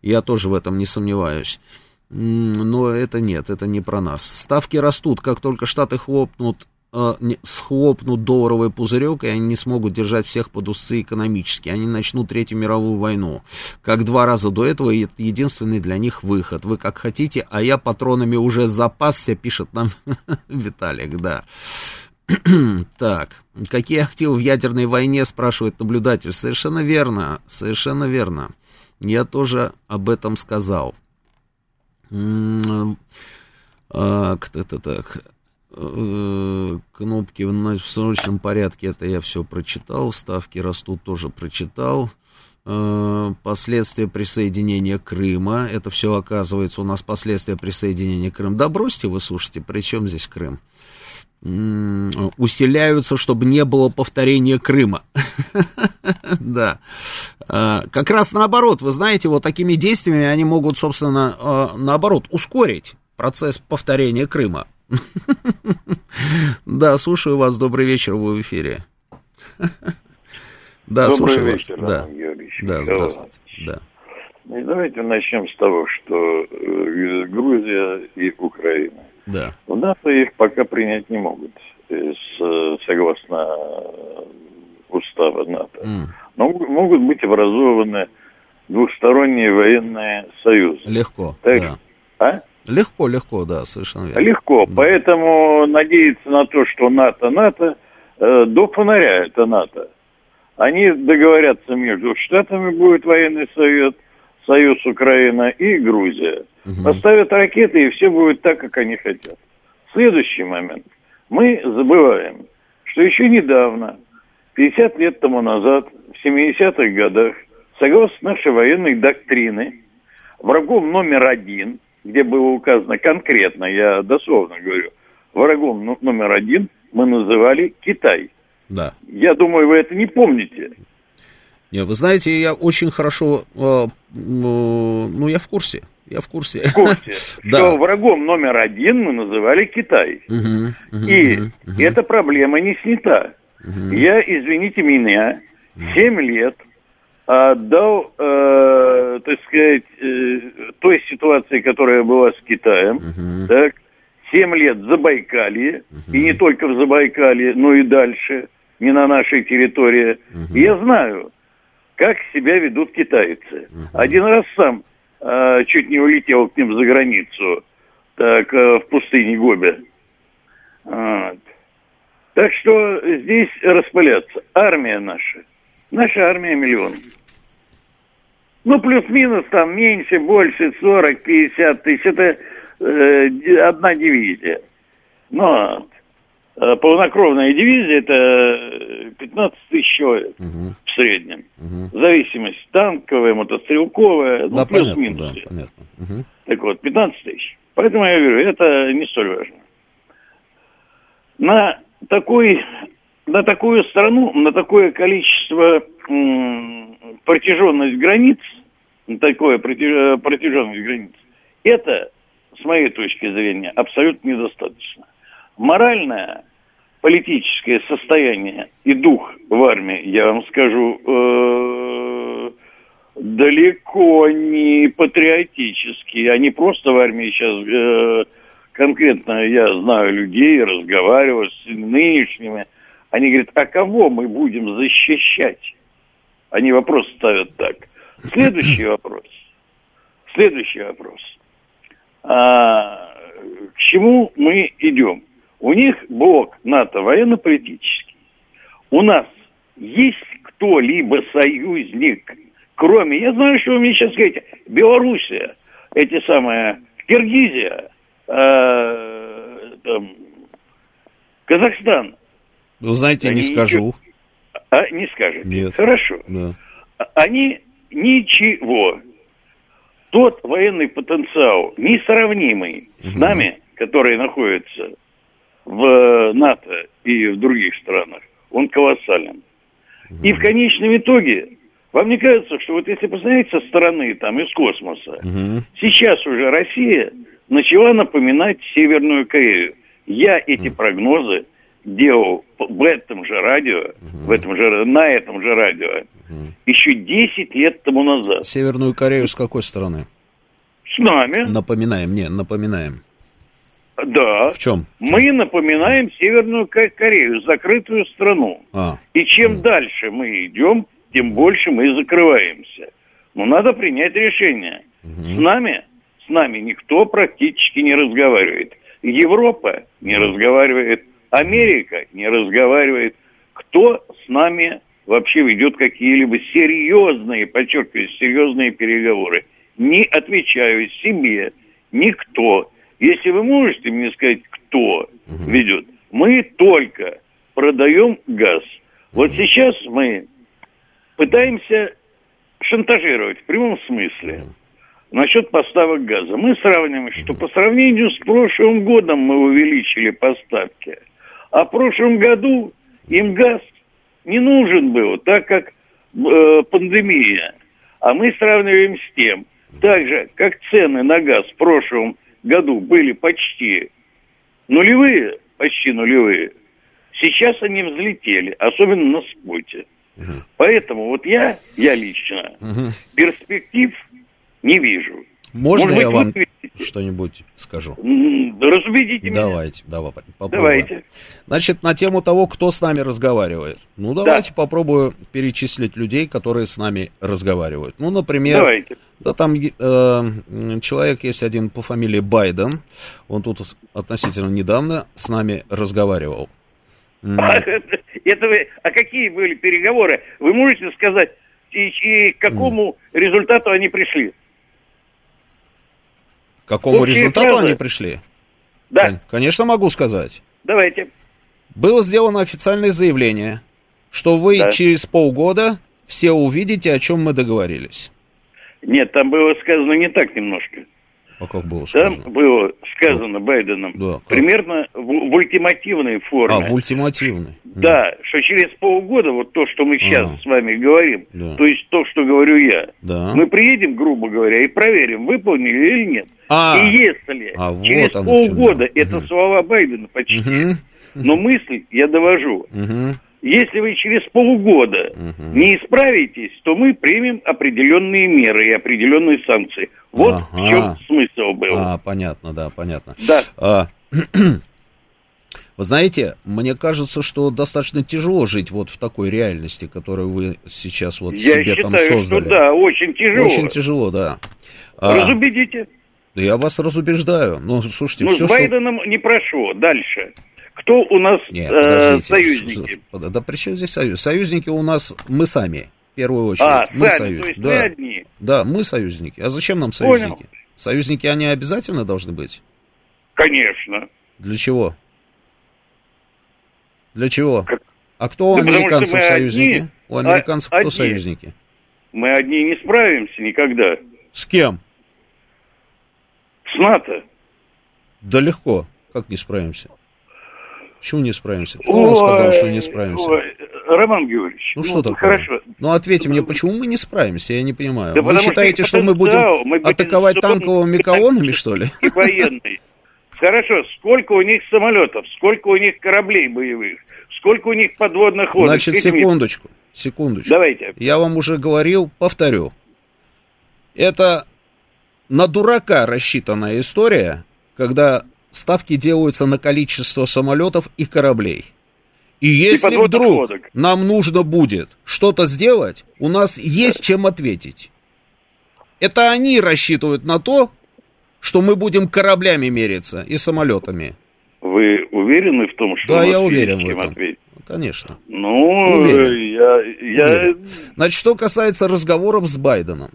Я тоже в этом не сомневаюсь. Но это нет, это не про нас. Ставки растут, как только Штаты хлопнут э, схлопнут долларовый пузырек, и они не смогут держать всех под усы экономически. Они начнут Третью мировую войну. Как два раза до этого, это единственный для них выход. Вы как хотите, а я патронами уже запасся, пишет нам Виталик, да. так, какие активы в ядерной войне, спрашивает наблюдатель. Совершенно верно, совершенно верно. Я тоже об этом сказал. А, так, так. Э, кнопки в срочном порядке, это я все прочитал, ставки растут, тоже прочитал. э, последствия присоединения Крыма. Это все оказывается у нас последствия присоединения Крыма. Да бросьте вы, слушайте, при чем здесь Крым? усиляются, чтобы не было повторения Крыма. Да. А, как раз наоборот, вы знаете, вот такими действиями они могут, собственно, наоборот, ускорить процесс повторения Крыма. Да, слушаю вас. Добрый вечер, вы в эфире. Да, Добрый слушаю вечер, вас. Да. да, здравствуйте. Да. Ну, давайте начнем с того, что э, Грузия и Украина. Да. У нас их пока принять не могут, э, согласно устава НАТО. Mm. Но могут быть образованы двухсторонние военные союзы. Легко, так, да. А? Легко, легко, да, совершенно верно. Легко, да. поэтому надеяться на то, что НАТО, НАТО, э, до фонаря это НАТО. Они договорятся между штатами, будет военный совет, союз Украина и Грузия. Угу. Поставят ракеты, и все будет так, как они хотят. Следующий момент. Мы забываем, что еще недавно, 50 лет тому назад, в 70-х годах, согласно нашей военной доктрины, врагом номер один, где было указано конкретно, я дословно говорю, врагом номер один мы называли Китай. Да. Я думаю, вы это не помните. Нет, вы знаете, я очень хорошо, э, э, ну, я в курсе. Я в курсе. В курсе. да. Что врагом номер один мы называли Китай. Угу, угу, И угу. эта проблема не снята. Угу. Я, извините меня, 7 лет отдал, э, так сказать, э, той ситуации, которая была с Китаем, угу. так, 7 лет в Забайкалье, угу. и не только в Забайкалье, но и дальше, не на нашей территории. Угу. И я знаю, как себя ведут китайцы. Угу. Один раз сам э, чуть не улетел к ним за границу, так, э, в пустыне Гоби. Вот. Так что здесь распыляться. Армия наша. Наша армия миллион. Ну, плюс-минус там меньше, больше, 40, 50 тысяч. Это э, одна дивизия. Но э, полнокровная дивизия это 15 тысяч человек угу. в среднем. Угу. Зависимость танковая, мотострелковая, ну, да, плюс-минус. Да, понятно. Угу. Так вот, 15 тысяч. Поэтому я говорю, это не столь важно. На такой, на такую страну, на такое количество м, протяженность границ, на такое протяж, протяженность границ, это, с моей точки зрения, абсолютно недостаточно. Моральное, политическое состояние и дух в армии, я вам скажу, э, далеко не патриотический. Они просто в армии сейчас э, конкретно я знаю людей, разговариваю с нынешними, они говорят, а кого мы будем защищать? Они вопрос ставят так. Следующий вопрос. Следующий вопрос. А, к чему мы идем? У них блок НАТО военно-политический. У нас есть кто-либо союзник, кроме, я знаю, что вы мне сейчас скажете, Белоруссия, эти самые, Киргизия, э, там, Казахстан. Вы знаете, Они не скажу. А, не скажете? Нет. Хорошо. Да. А, они ничего. Тот военный потенциал, несравнимый угу. с нами, который находится в НАТО и в других странах, он колоссален. Угу. И в конечном итоге, вам не кажется, что вот если посмотреть со стороны, там, из космоса, угу. сейчас уже Россия начала напоминать Северную Корею. Я эти mm. прогнозы делал в этом же радио, mm-hmm. в этом же, на этом же радио, mm-hmm. еще 10 лет тому назад. Северную Корею с какой стороны? С нами. Напоминаем, не, напоминаем. Да. В чем? Мы напоминаем Северную Корею, закрытую страну. А. И чем mm. дальше мы идем, тем больше мы закрываемся. Но надо принять решение. Mm-hmm. С нами с нами никто практически не разговаривает. Европа не разговаривает, Америка не разговаривает. Кто с нами вообще ведет какие-либо серьезные, подчеркиваю, серьезные переговоры? Не отвечаю себе, никто. Если вы можете мне сказать, кто ведет, мы только продаем газ. Вот сейчас мы пытаемся шантажировать в прямом смысле насчет поставок газа. Мы сравниваем, что по сравнению с прошлым годом мы увеличили поставки, а в прошлом году им газ не нужен был, так как э, пандемия. А мы сравниваем с тем, так же, как цены на газ в прошлом году были почти нулевые, почти нулевые, сейчас они взлетели, особенно на споте. Угу. Поэтому вот я, я лично, угу. перспектив не вижу. Можно Может я быть, вам что-нибудь скажу? Разубедите меня. Давайте, давай, попробуем. Давайте. Значит, на тему того, кто с нами разговаривает. Ну, давайте да. попробую перечислить людей, которые с нами разговаривают. Ну, например, давайте. да там э, человек есть один по фамилии Байден. Он тут относительно недавно с нами разговаривал. А, это вы, а какие были переговоры? Вы можете сказать, и, и к какому результату они пришли? К какому результату фразы. они пришли? Да. Конечно, могу сказать. Давайте. Было сделано официальное заявление, что вы да. через полгода все увидите, о чем мы договорились. Нет, там было сказано не так немножко. А как было сказано? Там было сказано да. Байденом да, примерно в, в ультимативной форме. А, в ультимативной. Да, что через полгода, вот то, что мы сейчас ага. с вами говорим, да. то есть то, что говорю я, да. мы приедем, грубо говоря, и проверим, выполнили или нет. А, и если а через вот полгода это угу. слова Байдена почти, угу. но мысль я довожу. Угу если вы через полгода угу. не исправитесь, то мы примем определенные меры и определенные санкции. Вот ага. в чем смысл был. А, понятно, да, понятно. Да. А, вы знаете, мне кажется, что достаточно тяжело жить вот в такой реальности, которую вы сейчас вот Я себе считаю, там создали. Что да, очень тяжело. Очень тяжело, да. А, Разубедите. Да я вас разубеждаю. Ну, слушайте, ну, все, с Байденом что... не прошло. Дальше. Кто у нас Нет, э, союзники? Да при чем здесь союз? Союзники у нас мы сами, в первую очередь. А, мы сами, союз... то есть да. мы одни? Да, мы союзники. А зачем нам союзники? Понял. Союзники, они обязательно должны быть? Конечно. Для чего? Для чего? Как? А кто у да американцев союзники? Одни, у американцев а, кто одни. союзники? Мы одни не справимся никогда. С кем? С НАТО. Да легко. Как не справимся? Почему не справимся? Кто ой, вам сказал, что не справимся? Роман Георгиевич, ну, ну что такое? Хорошо. Ну ответьте мне, почему мы не справимся, я не понимаю. Да Вы считаете, что, что мы будем мы атаковать танковыми колоннами, что ли? И военные. Хорошо, сколько у них самолетов, сколько у них кораблей боевых, сколько у них подводных лодок? Значит, секундочку, секундочку. Давайте. Я вам уже говорил, повторю. Это на дурака рассчитанная история, когда ставки делаются на количество самолетов и кораблей. И если и вдруг лодок. нам нужно будет что-то сделать, у нас есть чем ответить. Это они рассчитывают на то, что мы будем кораблями мериться и самолетами. Вы уверены в том, что да, я уверен в этом. Ответить? Конечно. Ну, уверен. я, я... Уверен. Значит, что касается разговоров с Байденом.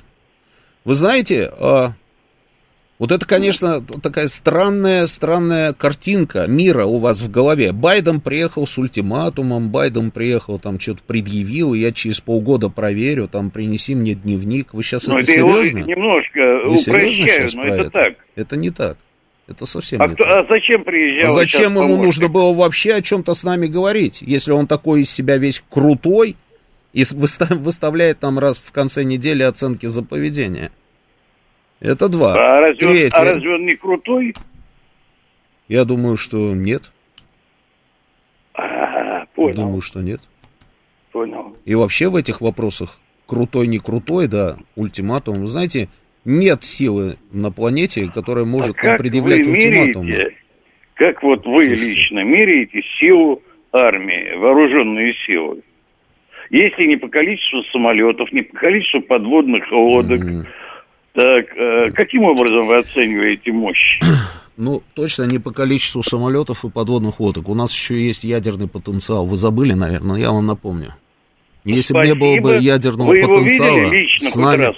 Вы знаете, а, вот это, конечно, такая странная, странная картинка мира у вас в голове. Байден приехал с ультиматумом, Байден приехал, там что-то предъявил, я через полгода проверю, там принеси мне дневник. Вы сейчас но ну, это, это серьезно? немножко Вы упрощаю, но это так. Это не так. Это совсем а не кто, так. А зачем приезжал? А зачем ему помощник? нужно было вообще о чем-то с нами говорить, если он такой из себя весь крутой и выставляет там раз в конце недели оценки за поведение? Это два. А разве, он, а разве он не крутой? Я думаю, что нет. А, понял. Думаю, что нет. Понял. И вообще в этих вопросах крутой, не крутой, да, ультиматум. Вы знаете, нет силы на планете, которая может а нам предъявлять ультиматум. Как вот вы Слушайте. лично меряете силу армии, вооруженные силы? Если не по количеству самолетов, не по количеству подводных лодок, mm-hmm так, э, каким образом вы оцениваете мощь? Ну, точно не по количеству самолетов и подводных лодок. У нас еще есть ядерный потенциал. Вы забыли, наверное, я вам напомню. Если бы не было бы ядерного вы потенциала... Вы его видели лично с нами... раз?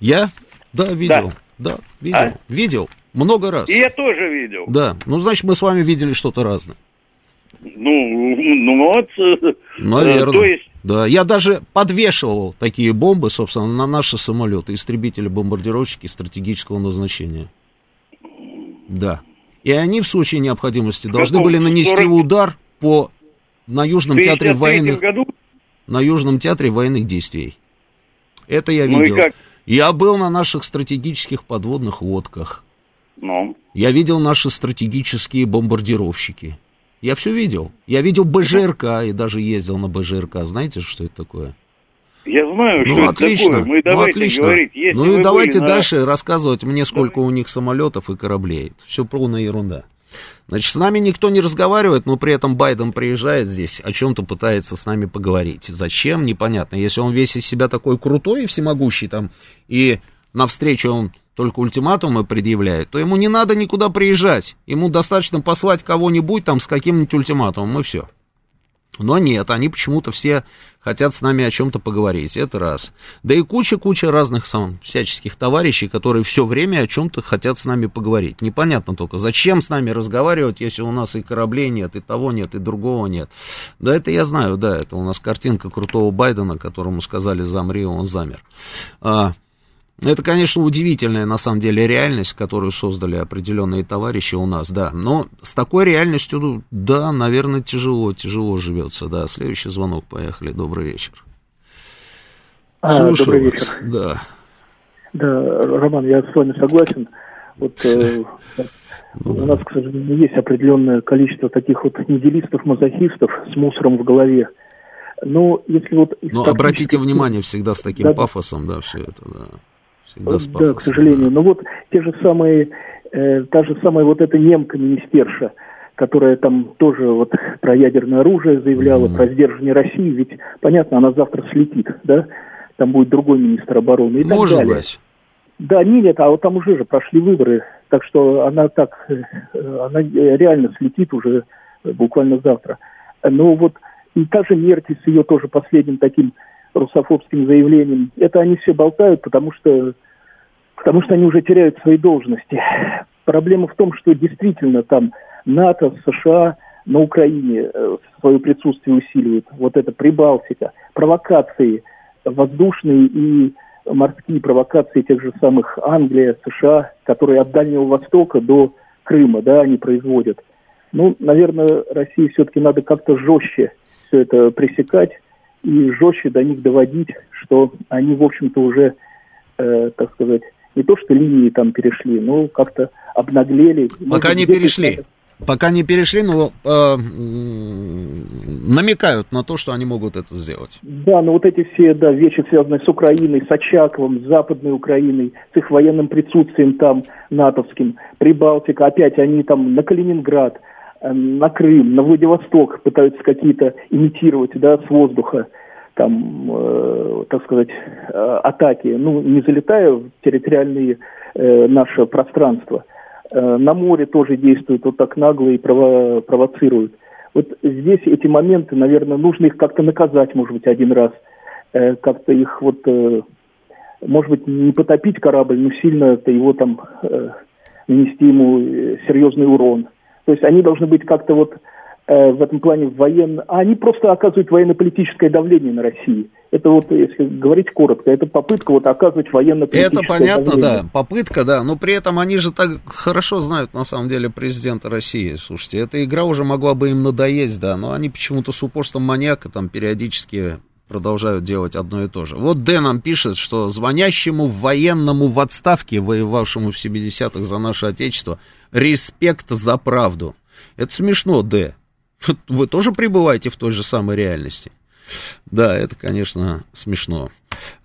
Я? Да, видел. Да, да видел. А? Видел. Много раз. И я тоже видел. Да. Ну, значит, мы с вами видели что-то разное. Ну, ну вот. Наверное. То есть Да, я даже подвешивал такие бомбы, собственно, на наши самолеты, истребители-бомбардировщики стратегического назначения. Да. И они в случае необходимости должны были нанести 40? удар по на Южном театре 53 военных году? на Южном театре военных действий. Это я Ну видел. Я был на наших стратегических подводных лодках. Ну, Я видел наши стратегические бомбардировщики. Я все видел. Я видел БЖРК и даже ездил на БЖРК. Знаете, что это такое? я знаю, что Ну, это отлично. такое. Мы ну, отлично. говорить, если ну и давайте на- дальше рассказывать мне, сколько у них самолетов и кораблей. Все полная ерунда. Значит, с нами никто не разговаривает, но при этом Байден приезжает здесь, о чем-то пытается с нами поговорить. Зачем, непонятно. Если он весь из себя такой крутой и всемогущий там, и навстречу он только ультиматумы предъявляет, то ему не надо никуда приезжать. Ему достаточно послать кого-нибудь там с каким-нибудь ультиматумом, и все. Но нет, они почему-то все хотят с нами о чем-то поговорить, это раз. Да и куча-куча разных сам, всяческих товарищей, которые все время о чем-то хотят с нами поговорить. Непонятно только, зачем с нами разговаривать, если у нас и кораблей нет, и того нет, и другого нет. Да это я знаю, да, это у нас картинка крутого Байдена, которому сказали замри, он замер. А, это, конечно, удивительная на самом деле реальность, которую создали определенные товарищи у нас, да. Но с такой реальностью, ну, да, наверное, тяжело, тяжело живется, да. Следующий звонок, поехали, добрый вечер. А, Слушаю добрый вас. вечер. Да. Да, Роман, я с вами согласен. Вот э, у нас, к сожалению, есть определенное количество таких вот нигилистов, мазохистов с мусором в голове. Но если вот... Но обратите внимание всегда с таким Да. пафосом, да, все это, да. Всегда с Да, пафосом. к сожалению. да. Но вот те же самые, э, та же самая вот эта немка-министерша, которая там тоже вот про ядерное оружие заявляла, Мгм. про сдерживание России, ведь, понятно, она завтра слетит, да? Там будет другой министр обороны и так Может далее. быть. Да, не, нет, а вот там уже же прошли выборы, так что она так, э, она реально слетит уже э, буквально завтра. Но вот и та же Меркель с ее тоже последним таким русофобским заявлением, это они все болтают, потому что, потому что они уже теряют свои должности. Проблема в том, что действительно там НАТО, США на Украине э, свое присутствие усиливают. Вот это Прибалтика, провокации воздушные и морские провокации тех же самых Англия, США, которые от Дальнего Востока до Крыма, да, они производят. Ну, наверное, России все-таки надо как-то жестче все это пресекать и жестче до них доводить, что они, в общем-то, уже, э, так сказать, не то что линии там перешли, но как-то обнаглели. Пока Может, не перешли. это- Пока не перешли, но э, намекают на то, что они могут это сделать. Да, но вот эти все да, вещи, связанные с Украиной, с Очаковым, с Западной Украиной, с их военным присутствием там натовским, Прибалтика, опять они там на Калининград, на Крым, на Владивосток пытаются какие-то имитировать, да, с воздуха, там, э, так сказать, э, атаки, ну, не залетая в территориальные э, наше пространство. Э, на море тоже действуют вот так нагло и прово- провоцируют. Вот здесь эти моменты, наверное, нужно их как-то наказать, может быть, один раз. Э, как-то их вот, э, может быть, не потопить корабль, но сильно это его там э, нанести ему э, серьезный урон. То есть они должны быть как-то вот э, в этом плане военно... А они просто оказывают военно-политическое давление на Россию. Это вот, если говорить коротко, это попытка вот оказывать военно-политическое Это понятно, давление. да, попытка, да, но при этом они же так хорошо знают, на самом деле, президента России, слушайте, эта игра уже могла бы им надоесть, да, но они почему-то с упорством маньяка там периодически продолжают делать одно и то же. Вот Дэн нам пишет, что звонящему военному в отставке, воевавшему в 70-х за наше Отечество, респект за правду. Это смешно, Д. Вы тоже пребываете в той же самой реальности? Да, это, конечно, смешно.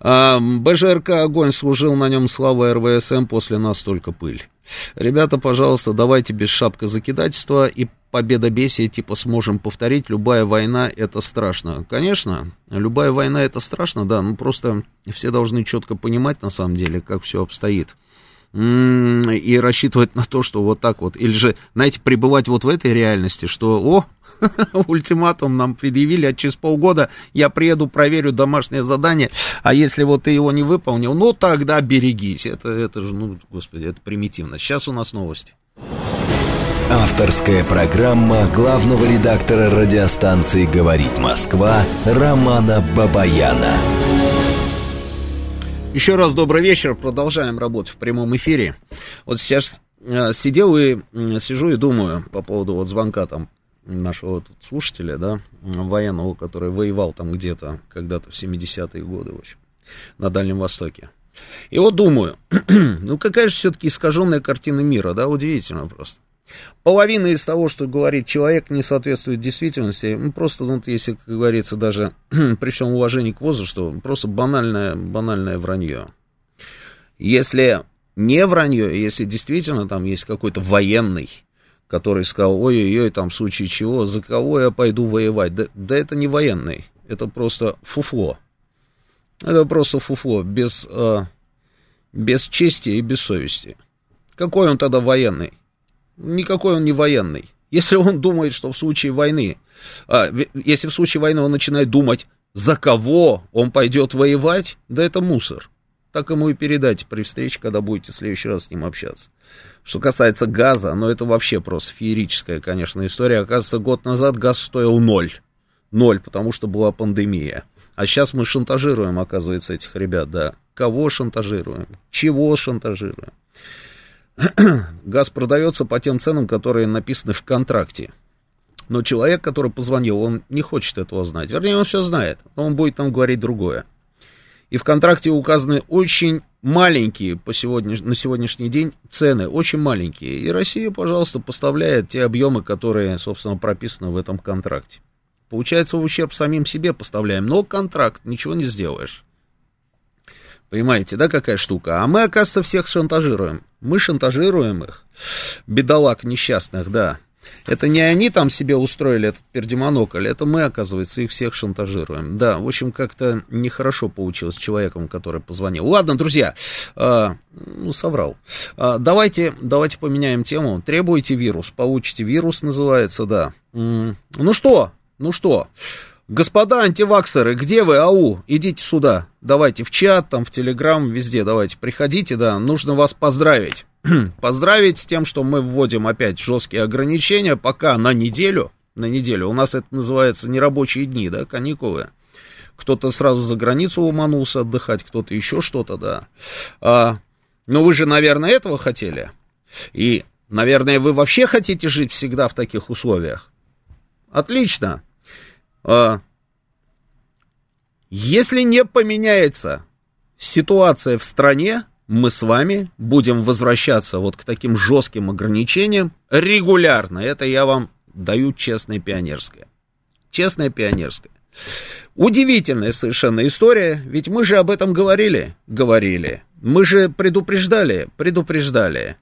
А, БЖРК «Огонь» служил на нем слава РВСМ, после нас только пыль. Ребята, пожалуйста, давайте без шапка закидательства и победобесие типа сможем повторить. Любая война это страшно. Конечно, любая война это страшно, да, ну просто все должны четко понимать на самом деле, как все обстоит. И рассчитывать на то, что вот так вот, или же, знаете, пребывать вот в этой реальности, что, о, ультиматум нам предъявили, а через полгода я приеду, проверю домашнее задание, а если вот ты его не выполнил, ну тогда берегись. Это, это же, ну, господи, это примитивно. Сейчас у нас новости. Авторская программа главного редактора радиостанции «Говорит Москва» Романа Бабаяна. Еще раз добрый вечер. Продолжаем работать в прямом эфире. Вот сейчас э, сидел и сижу и думаю по поводу вот звонка там нашего тут слушателя, да, военного, который воевал там где-то когда-то в 70-е годы, в общем, на Дальнем Востоке. И вот думаю, ну какая же все-таки искаженная картина мира, да, удивительно просто. Половина из того, что говорит человек, не соответствует действительности. Ну, просто, ну, если, как говорится, даже при всем уважении к возрасту, просто банальное, банальное вранье. Если не вранье, если действительно там есть какой-то военный, который сказал, ой-ой-ой, там в случае чего, за кого я пойду воевать? Да, да это не военный, это просто фуфло. Это просто фуфло, без, э, без чести и без совести. Какой он тогда военный? Никакой он не военный. Если он думает, что в случае войны, а, если в случае войны он начинает думать, за кого он пойдет воевать, да это мусор. Так ему и передайте при встрече, когда будете в следующий раз с ним общаться. Что касается газа, ну это вообще просто феерическая, конечно, история. Оказывается, год назад газ стоил ноль. Ноль, потому что была пандемия. А сейчас мы шантажируем, оказывается, этих ребят, да. Кого шантажируем? Чего шантажируем? газ продается по тем ценам, которые написаны в контракте. Но человек, который позвонил, он не хочет этого знать. Вернее, он все знает, но он будет нам говорить другое. И в контракте указаны очень маленькие по сегодня, на сегодняшний день цены, очень маленькие. И Россия, пожалуйста, поставляет те объемы, которые, собственно, прописаны в этом контракте. Получается, в ущерб самим себе поставляем, но контракт, ничего не сделаешь. Понимаете, да, какая штука? А мы, оказывается, всех шантажируем. Мы шантажируем их. Бедолаг несчастных, да. Это не они там себе устроили этот пердемонокль, это мы, оказывается, их всех шантажируем. Да, в общем, как-то нехорошо получилось с человеком, который позвонил. Ладно, друзья, э, ну, соврал. Э, давайте, давайте поменяем тему. Требуете вирус, получите вирус, называется, да. Ну что, ну что, Господа антиваксеры, где вы, ау? Идите сюда. Давайте в чат, там, в телеграм, везде давайте. Приходите, да, нужно вас поздравить. поздравить с тем, что мы вводим опять жесткие ограничения, пока на неделю, на неделю. У нас это называется нерабочие дни, да, каникулы. Кто-то сразу за границу уманулся отдыхать, кто-то еще что-то, да. А, но вы же, наверное, этого хотели. И, наверное, вы вообще хотите жить всегда в таких условиях. Отлично. А, если не поменяется ситуация в стране, мы с вами будем возвращаться вот к таким жестким ограничениям регулярно. Это я вам даю честное пионерское. Честное пионерское. Удивительная совершенно история, ведь мы же об этом говорили, говорили. Мы же предупреждали, предупреждали.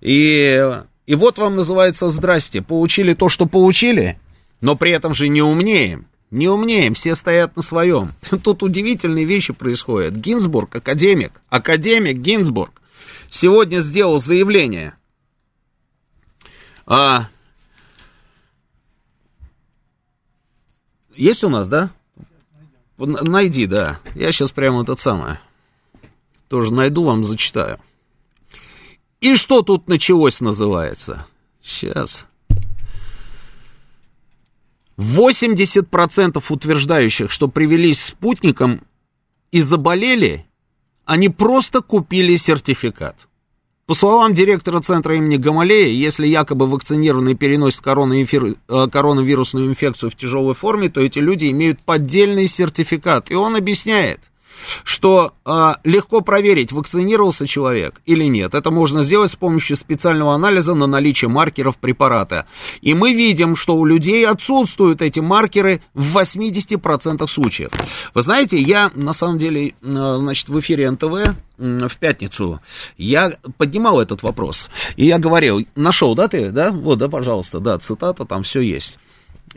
И, и вот вам называется «Здрасте». Получили то, что получили, но при этом же не умнеем. Не умнеем, все стоят на своем. Тут удивительные вещи происходят. Гинзбург, академик, академик Гинзбург, сегодня сделал заявление. А, есть у нас, да? Найди, да. Я сейчас прямо этот самое. Тоже найду, вам зачитаю. И что тут началось, называется? Сейчас. 80% утверждающих, что привелись спутником и заболели, они просто купили сертификат. По словам директора центра имени Гамалея, если якобы вакцинированные переносят. Э, коронавирусную инфекцию в тяжелой форме, то эти люди имеют поддельный сертификат. И он объясняет – что э, легко проверить, вакцинировался человек или нет. Это можно сделать с помощью специального анализа на наличие маркеров препарата. И мы видим, что у людей отсутствуют эти маркеры в 80% случаев. Вы знаете, я на самом деле, э, значит, в эфире НТВ в пятницу я поднимал этот вопрос. И я говорил, нашел, да, ты, да? Вот, да, пожалуйста, да, цитата, там все есть.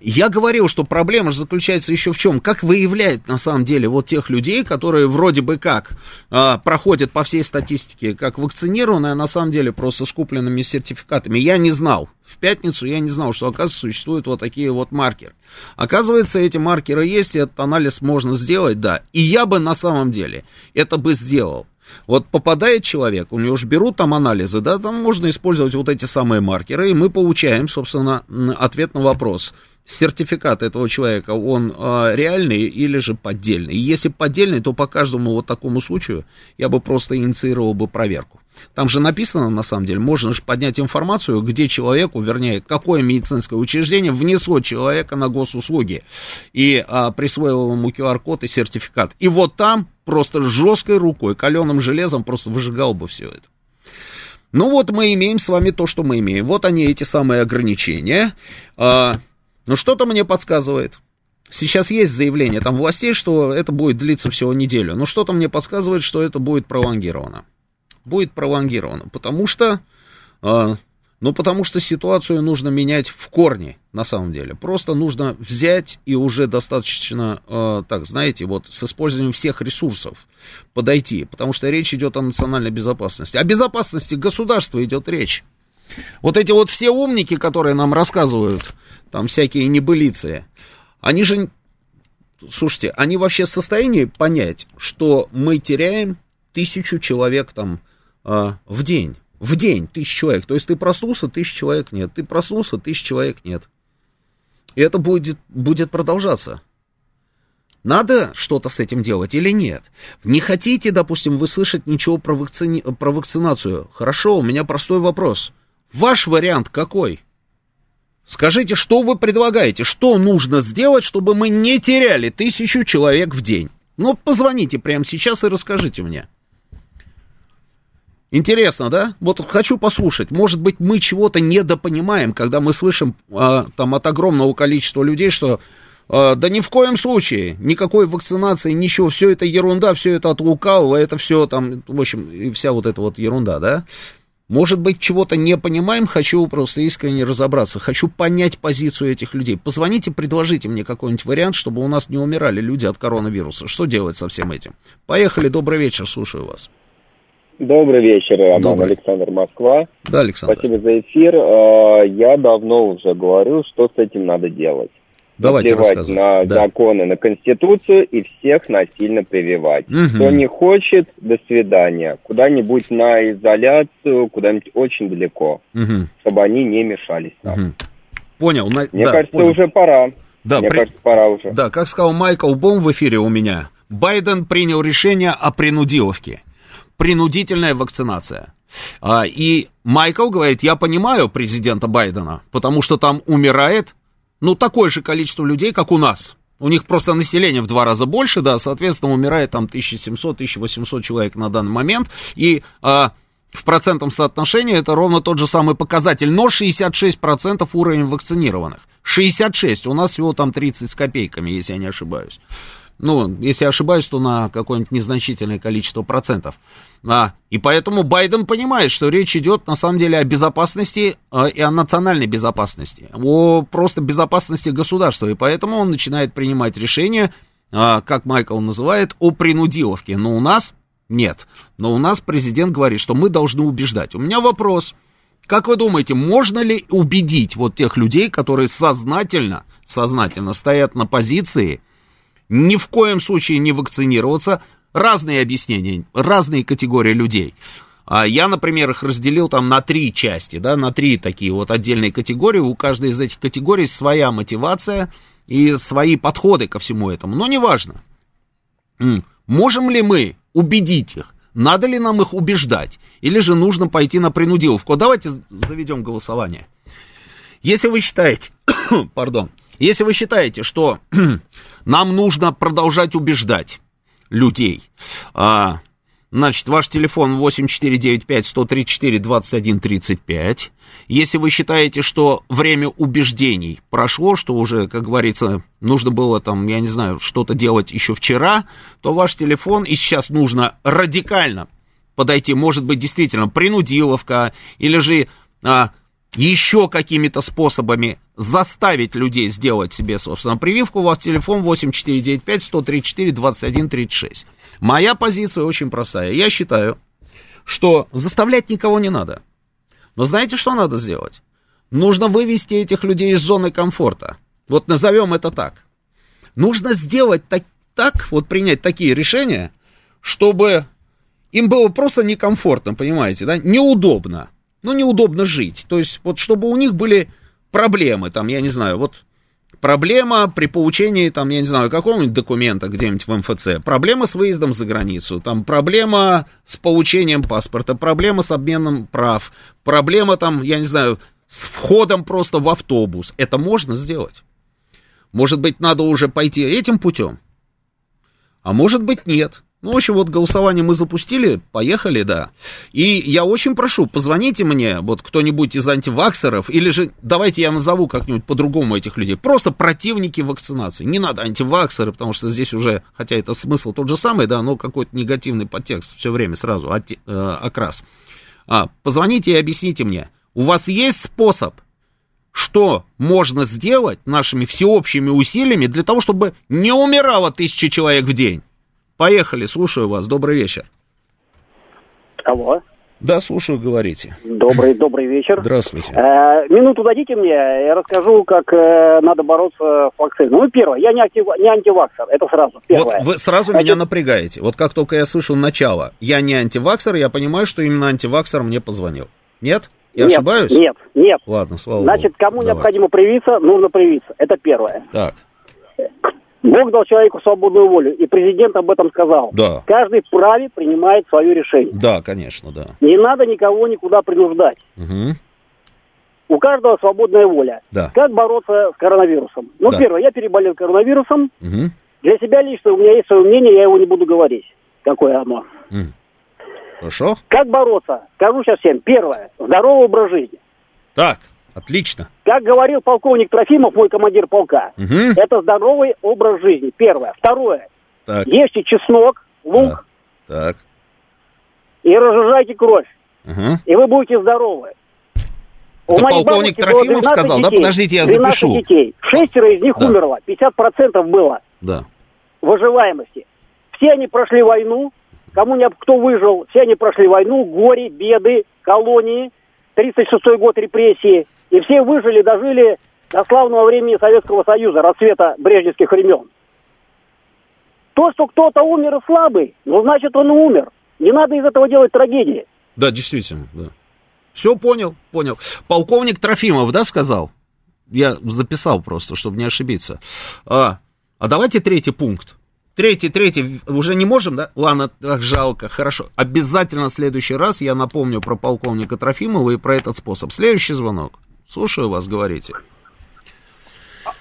Я говорил, что проблема же заключается еще в чем? Как выявлять на самом деле вот тех людей, которые вроде бы как а, проходят по всей статистике как вакцинированные, а на самом деле просто с купленными сертификатами. Я не знал. В пятницу я не знал, что, оказывается, существуют вот такие вот маркеры. Оказывается, эти маркеры есть, и этот анализ можно сделать, да. И я бы на самом деле это бы сделал. Вот попадает человек, у него же берут там анализы, да, там можно использовать вот эти самые маркеры, и мы получаем, собственно, ответ на вопрос. Сертификат этого человека, он э, реальный или же поддельный? И если поддельный, то по каждому вот такому случаю я бы просто инициировал бы проверку. Там же написано, на самом деле, можно же поднять информацию, где человеку, вернее, какое медицинское учреждение внесло человека на госуслуги и а, присвоило ему QR-код и сертификат. И вот там просто жесткой рукой, каленым железом просто выжигал бы все это. Ну вот мы имеем с вами то, что мы имеем. Вот они, эти самые ограничения. А, ну что-то мне подсказывает. Сейчас есть заявление там властей, что это будет длиться всего неделю. Но что-то мне подсказывает, что это будет пролонгировано будет пролонгировано, потому что, э, ну, потому что ситуацию нужно менять в корне, на самом деле. Просто нужно взять и уже достаточно, э, так, знаете, вот с использованием всех ресурсов подойти, потому что речь идет о национальной безопасности. О безопасности государства идет речь. Вот эти вот все умники, которые нам рассказывают, там всякие небылицы, они же, слушайте, они вообще в состоянии понять, что мы теряем тысячу человек там а, в день. В день тысяч человек. То есть ты проснулся, тысяч человек нет. Ты проснулся, тысяч человек нет. И это будет, будет продолжаться. Надо что-то с этим делать или нет? Не хотите, допустим, вы слышать ничего про, вакцини... про вакцинацию? Хорошо, у меня простой вопрос. Ваш вариант какой? Скажите, что вы предлагаете? Что нужно сделать, чтобы мы не теряли тысячу человек в день? Ну, позвоните прямо сейчас и расскажите мне. Интересно, да? Вот хочу послушать. Может быть, мы чего-то недопонимаем, когда мы слышим а, там от огромного количества людей, что а, да ни в коем случае, никакой вакцинации, ничего, все это ерунда, все это от лукавого, это все там, в общем, и вся вот эта вот ерунда, да? Может быть, чего-то не понимаем, хочу просто искренне разобраться, хочу понять позицию этих людей. Позвоните, предложите мне какой-нибудь вариант, чтобы у нас не умирали люди от коронавируса. Что делать со всем этим? Поехали, добрый вечер, слушаю вас. Добрый вечер, Роман Добрый. Александр Москва. Да, Александр. Спасибо за эфир. А, Я давно уже говорю, что с этим надо делать. Давайте Плевать рассказывайте. на Да. законы, на Конституцию и всех насильно прививать. Мгм. Кто не хочет, до свидания. Куда-нибудь на изоляцию, куда-нибудь очень далеко, Мгм, чтобы они не мешались нам. мгм. Понял. на- Мне да, кажется, понял. уже пора. Да, Мне при- кажется, пора уже. Да, как сказал Майкл Бом в эфире у меня, Байден принял решение о принудиловке. Принудительная вакцинация. А, и Майкл говорит, я понимаю президента Байдена, потому что там умирает, ну, такое же количество людей, как у нас. У них просто население в два раза больше, да, соответственно, умирает там 1700-1800 человек на данный момент. И а, в процентном соотношении это ровно тот же самый показатель, но 66% уровень вакцинированных. 66, у нас всего там 30 с копейками, если я не ошибаюсь. Ну, если я ошибаюсь, то на какое-нибудь незначительное количество процентов. А, и поэтому Байден понимает, что речь идет на самом деле о безопасности а, и о национальной безопасности, о просто безопасности государства. И поэтому он начинает принимать решения, а, как Майкл называет, о принудиловке. Но у нас нет. Но у нас президент говорит, что мы должны убеждать. У меня вопрос. Как вы думаете, можно ли убедить вот тех людей, которые сознательно, сознательно стоят на позиции, ни в коем случае не вакцинироваться? Разные объяснения, разные категории людей. А Я, например, их разделил там на три части, да, на три такие вот отдельные категории. У каждой из этих категорий своя мотивация и свои подходы ко всему этому. Но неважно. Можем ли мы убедить их? Надо ли нам их убеждать? Или же нужно пойти на принудиловку? Давайте заведем голосование. Если вы считаете, пардон, если вы считаете, что нам нужно продолжать убеждать людей, а, значит, ваш телефон 8495-134-2135. Если вы считаете, что время убеждений прошло, что уже, как говорится, нужно было там, я не знаю, что-то делать еще вчера, то ваш телефон, и сейчас нужно радикально подойти, может быть, действительно, принудиловка, или же а, еще какими-то способами заставить людей сделать себе, собственно, прививку, у вас телефон 8495-134-2136. Моя позиция очень простая. Я считаю, что заставлять никого не надо. Но знаете, что надо сделать? Нужно вывести этих людей из зоны комфорта. Вот назовем это так. Нужно сделать так, так вот принять такие решения, чтобы им было просто некомфортно, понимаете, да, неудобно. Ну, неудобно жить. То есть, вот чтобы у них были проблемы, там, я не знаю, вот проблема при получении, там, я не знаю, какого-нибудь документа где-нибудь в МФЦ, проблема с выездом за границу, там, проблема с получением паспорта, проблема с обменом прав, проблема, там, я не знаю, с входом просто в автобус. Это можно сделать. Может быть, надо уже пойти этим путем, а может быть, нет. Ну, в общем, вот голосование мы запустили, поехали, да. И я очень прошу, позвоните мне, вот кто-нибудь из антиваксеров, или же давайте я назову как-нибудь по-другому этих людей, просто противники вакцинации. Не надо антиваксеры, потому что здесь уже, хотя это смысл тот же самый, да, но какой-то негативный подтекст все время сразу, отте, э, окрас. А, позвоните и объясните мне, у вас есть способ, что можно сделать нашими всеобщими усилиями для того, чтобы не умирало тысячи человек в день? Поехали, слушаю вас. Добрый вечер. Алло. Да, слушаю, говорите. Добрый, добрый вечер. Здравствуйте. Э, минуту дадите мне, я расскажу, как э, надо бороться с вакциной. Ну, первое, я не, актив, не антиваксер, это сразу. Первое. Вот вы сразу Значит... меня напрягаете. Вот как только я слышал начало, я не антиваксер, я понимаю, что именно антиваксер мне позвонил. Нет? Я нет, ошибаюсь? Нет, нет. Ладно, слава Значит, Богу. кому Давай. необходимо привиться, нужно привиться. Это первое. Так. Бог дал человеку свободную волю, и президент об этом сказал. Да. Каждый вправе принимает свое решение. Да, конечно, да. Не надо никого никуда принуждать. Угу. У каждого свободная воля. Да. Как бороться с коронавирусом? Ну, Да. первое, я переболел коронавирусом. Угу. Для себя лично у меня есть свое мнение, я его не буду говорить. Какое оно. Хорошо? Как бороться? Скажу сейчас всем. Первое. Здоровый образ жизни. Так, отлично. Как говорил полковник Трофимов, мой командир полка, Мгм. это здоровый образ жизни. Первое. Второе. Так, Ешьте чеснок, лук так. и разжижайте кровь. Ага. И вы будете здоровы. Это полковник Трофимов 12 сказал, да? детей. Подождите, я 12 запишу. детей. Шестеро из них Да. умерло. 50% было Да. выживаемости. Все они прошли войну. Кому не кто выжил, все они прошли войну, горе, беды, колонии, 36-й год репрессии. И все выжили, дожили до славного времени Советского Союза, расцвета брежневских времен. То, что кто-то умер слабый, ну, значит, он умер. Не надо из этого делать трагедии. Да, действительно, да. Все понял, понял. Полковник Трофимов, да, сказал? Я записал просто, чтобы не ошибиться. А, а давайте третий пункт. Третий, третий, уже не можем, да? Ладно, так жалко, хорошо. Обязательно в следующий раз я напомню про полковника Трофимова и про этот способ. Следующий звонок. Слушаю вас, говорите.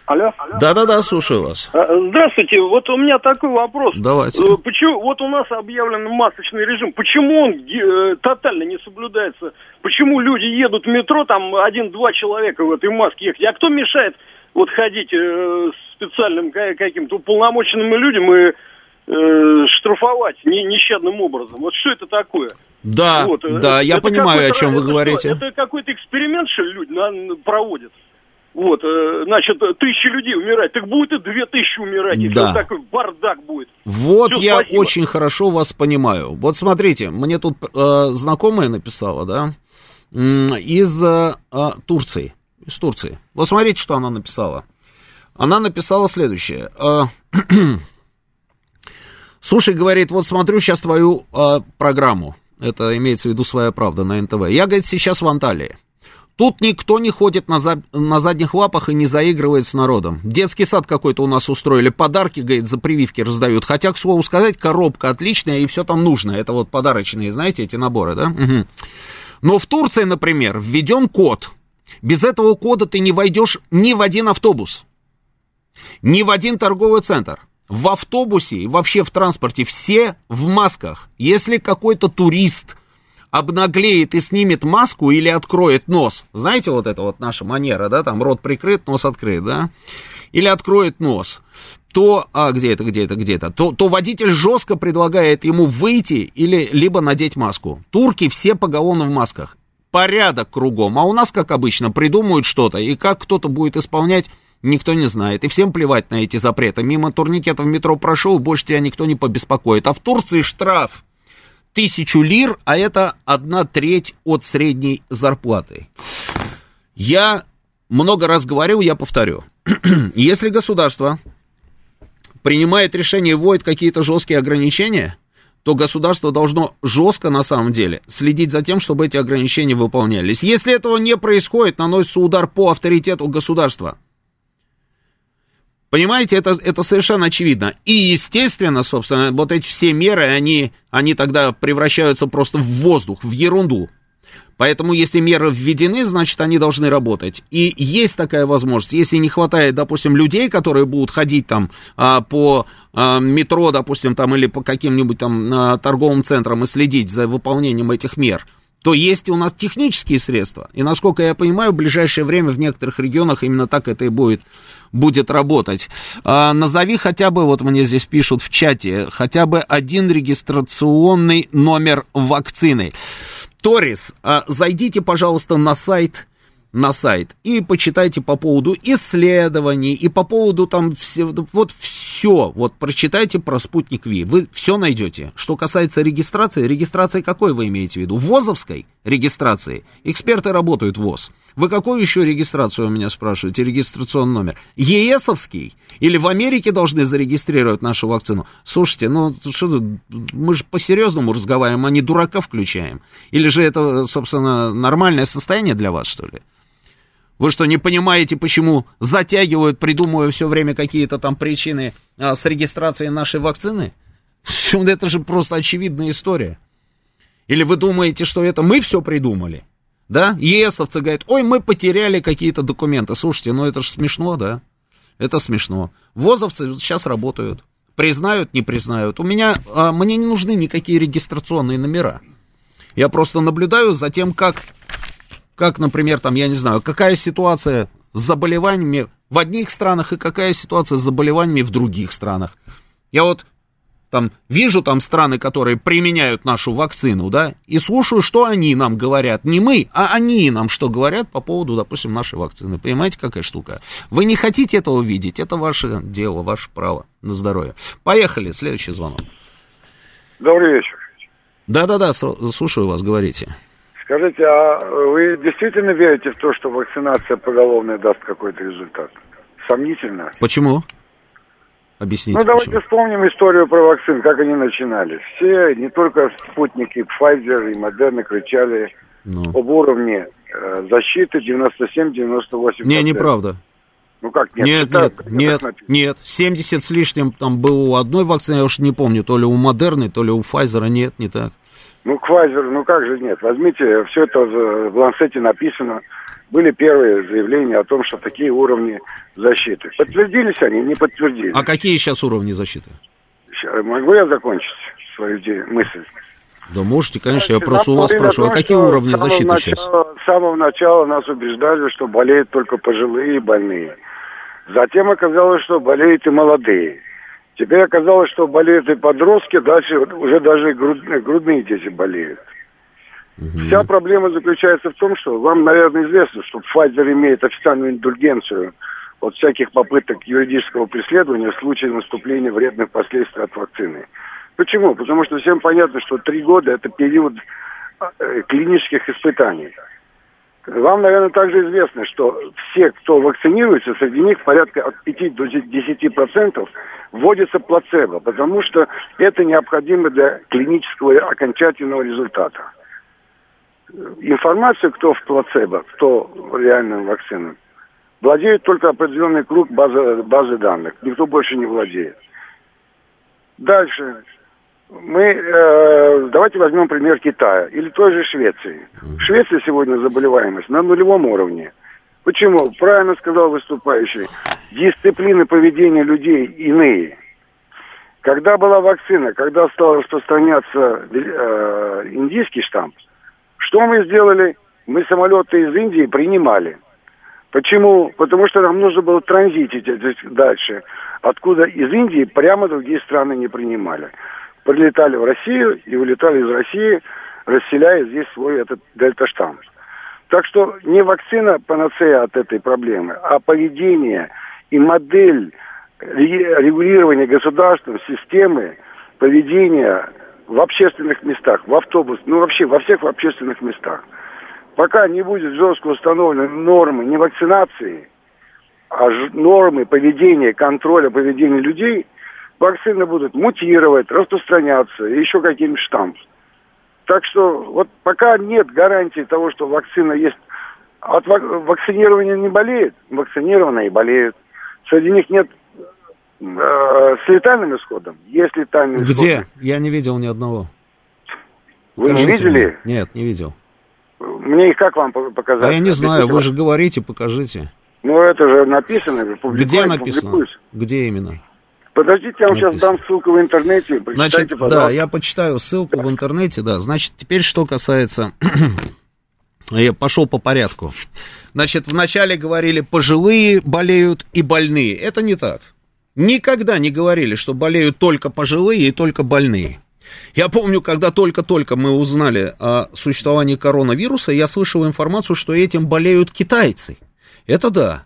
Алло. Да-да-да, слушаю вас. Э, Здравствуйте, вот у меня такой вопрос. Давайте. Э, Почему, вот у нас объявлен масочный режим, почему он э, тотально не соблюдается? Почему люди едут в метро, там один-два человека в этой маске ехать? А кто мешает вот ходить э, специальным ка- каким-то уполномоченным людям и э, штрафовать не- нещадным образом? Вот что это такое? Да, Вот, э, да, я это понимаю, о чем вы это что, говорите. Это какой-то эксперимент, что ли, люди проводят? Вот, э, значит, тысячи людей умирать, так будет и две тысячи умирать, и Да. все такой бардак будет. Вот Всё, я спасибо. очень хорошо вас понимаю. Вот смотрите, мне тут э, знакомая написала, да, из э, э, Турции. Из Турции. Вот смотрите, что она написала. Она написала следующее. Слушай, говорит, вот смотрю сейчас твою э, программу. Это имеется в виду своя правда на НТВ. Я, говорит, сейчас в Анталии. Тут никто не ходит на, за- на задних лапах и не заигрывает с народом. Детский сад какой-то у нас устроили, подарки, говорит, за прививки раздают. Хотя, к слову сказать, коробка отличная и все там нужно. Это вот подарочные, знаете, эти наборы, да? Мгм. Но в Турции, например, введен код. Без этого кода ты не войдешь ни в один автобус, ни в один торговый центр. В автобусе и вообще в транспорте все в масках. Если какой-то турист обнаглеет и снимет маску или откроет нос, знаете, вот это вот наша манера, да, там рот прикрыт, нос открыт, да, или откроет нос, то, а где это, где это, где это, то, то водитель жестко предлагает ему выйти или либо надеть маску. Турки все поголовно в масках. Порядок кругом. А у нас, как обычно, придумают что-то, и как кто-то будет исполнять, никто не знает. И всем плевать на эти запреты. Мимо турникета в метро прошел, больше тебя никто не побеспокоит. А в Турции штраф тысячу лир, а это одна треть от средней зарплаты. Я много раз говорил, я повторю. Если государство принимает решение и вводит какие-то жесткие ограничения, то государство должно жестко, на самом деле, следить за тем, чтобы эти ограничения выполнялись. Если этого не происходит, наносится удар по авторитету государства. Понимаете, это, это совершенно очевидно. И, естественно, собственно, вот эти все меры, они, они тогда превращаются просто в воздух, в ерунду. Поэтому, если меры введены, значит, они должны работать. И есть такая возможность. Если не хватает, допустим, людей, которые будут ходить там а, по а, метро, допустим, там, или по каким-нибудь там а, торговым центрам и следить за выполнением этих мер, то есть у нас технические средства. И, насколько я понимаю, в ближайшее время в некоторых регионах именно так это и будет, будет работать. А, назови хотя бы, вот мне здесь пишут в чате, хотя бы один регистрационный номер вакцины. Торис, а, зайдите, пожалуйста, на сайт на сайт и почитайте по поводу исследований и по поводу там все, вот все, вот прочитайте про спутник Ви, вы все найдете. Что касается регистрации, регистрации какой вы имеете в виду? ВОЗовской регистрации? Эксперты работают в ВОЗ. Вы какую еще регистрацию у меня спрашиваете, регистрационный номер? ЕСовский? Или в Америке должны зарегистрировать нашу вакцину? Слушайте, ну что мы же по-серьезному разговариваем, а не дурака включаем. Или же это, собственно, нормальное состояние для вас, что ли? Вы что, не понимаете, почему затягивают, придумывая все время какие-то там причины а, с регистрацией нашей вакцины? Это же просто очевидная история. Или вы думаете, что это мы все придумали? Да? ЕСовцы говорят, ой, мы потеряли какие-то документы. Слушайте, ну это же смешно, да? Это смешно. ВОЗовцы сейчас работают. Признают, не признают. У меня, а, мне не нужны никакие регистрационные номера. Я просто наблюдаю за тем, как как, например, там, я не знаю, какая ситуация с заболеваниями в одних странах и какая ситуация с заболеваниями в других странах. Я вот там вижу там страны, которые применяют нашу вакцину, да, и слушаю, что они нам говорят. Не мы, а они нам что говорят по поводу, допустим, нашей вакцины. Понимаете, какая штука? Вы не хотите этого видеть, это ваше дело, ваше право на здоровье. Поехали, следующий звонок. Добрый вечер. Да-да-да, слушаю вас, говорите. Скажите, а вы действительно верите в то, что вакцинация поголовная даст какой-то результат? Сомнительно. Почему? Объясните. Ну, давайте почему. вспомним историю про вакцин, как они начинались. Все, не только спутники, Pfizer и Moderna кричали ну. об уровне э, защиты 97-98%. Не, неправда. Ну как нет? Нет, это, нет, это нет, нет. 70 с лишним там было у одной вакцины, я уж не помню, то ли у Модерны, то ли у Pfizer, нет, не так. Ну, Квазер, ну как же нет? Возьмите, все это в Лансете написано. Были первые заявления о том, что такие уровни защиты. Подтвердились они, не подтвердились. А какие сейчас уровни защиты? Могу я закончить свою мысль? Да можете, конечно, я просто у вас спрашиваю, а какие уровни защиты начала, сейчас? С самого начала нас убеждали, что болеют только пожилые и больные. Затем оказалось, что болеют и молодые. Теперь оказалось, что болеют и подростки, дальше уже даже грудные, грудные дети болеют. Угу. Вся проблема заключается в том, что вам, наверное, известно, что Pfizer имеет официальную индульгенцию от всяких попыток юридического преследования в случае наступления вредных последствий от вакцины. Почему? Потому что всем понятно, что три года это период э, клинических испытаний. Вам, наверное, также известно, что все, кто вакцинируется, среди них порядка от 5 до 10% вводится плацебо, потому что это необходимо для клинического окончательного результата. Информацию, кто в плацебо, кто в реальном вакцине, владеет только определенный круг базы, базы данных. Никто больше не владеет. Дальше мы э, давайте возьмем пример Китая или той же Швеции. В Швеции сегодня заболеваемость на нулевом уровне. Почему? Правильно сказал выступающий. Дисциплины поведения людей иные. Когда была вакцина, когда стал распространяться э, индийский штамп, что мы сделали? Мы самолеты из Индии принимали. Почему? Потому что нам нужно было транзитить дальше, откуда из Индии прямо другие страны не принимали прилетали в Россию и вылетали из России, расселяя здесь свой этот дельта-штамм. Так что не вакцина панацея от этой проблемы, а поведение и модель регулирования государством системы поведения в общественных местах, в автобусах, ну вообще во всех общественных местах. Пока не будет жестко установлены нормы не вакцинации, а нормы поведения, контроля поведения людей – вакцины будут мутировать, распространяться, еще каким-нибудь штамм. Так что вот пока нет гарантии того, что вакцина есть. От вакцинирования не болеют, вакцинированные болеют. Среди них нет э, с летальным исходом. Есть летальный Где? исход. Я не видел ни одного. Вы Покажите не видели? Мне. Нет, не видел. Мне их как вам показать? А я не знаю, вы же говорите, покажите. Ну, это же написано. Где написано? Где именно? Подождите, я вам написано. сейчас дам ссылку в интернете. Значит, пожалуйста. да, я почитаю ссылку в интернете, да. Значит, теперь что касается... я пошел по порядку. Значит, вначале говорили, пожилые болеют и больные. Это не так. Никогда не говорили, что болеют только пожилые и только больные. Я помню, когда только-только мы узнали о существовании коронавируса, я слышал информацию, что этим болеют китайцы. Это да.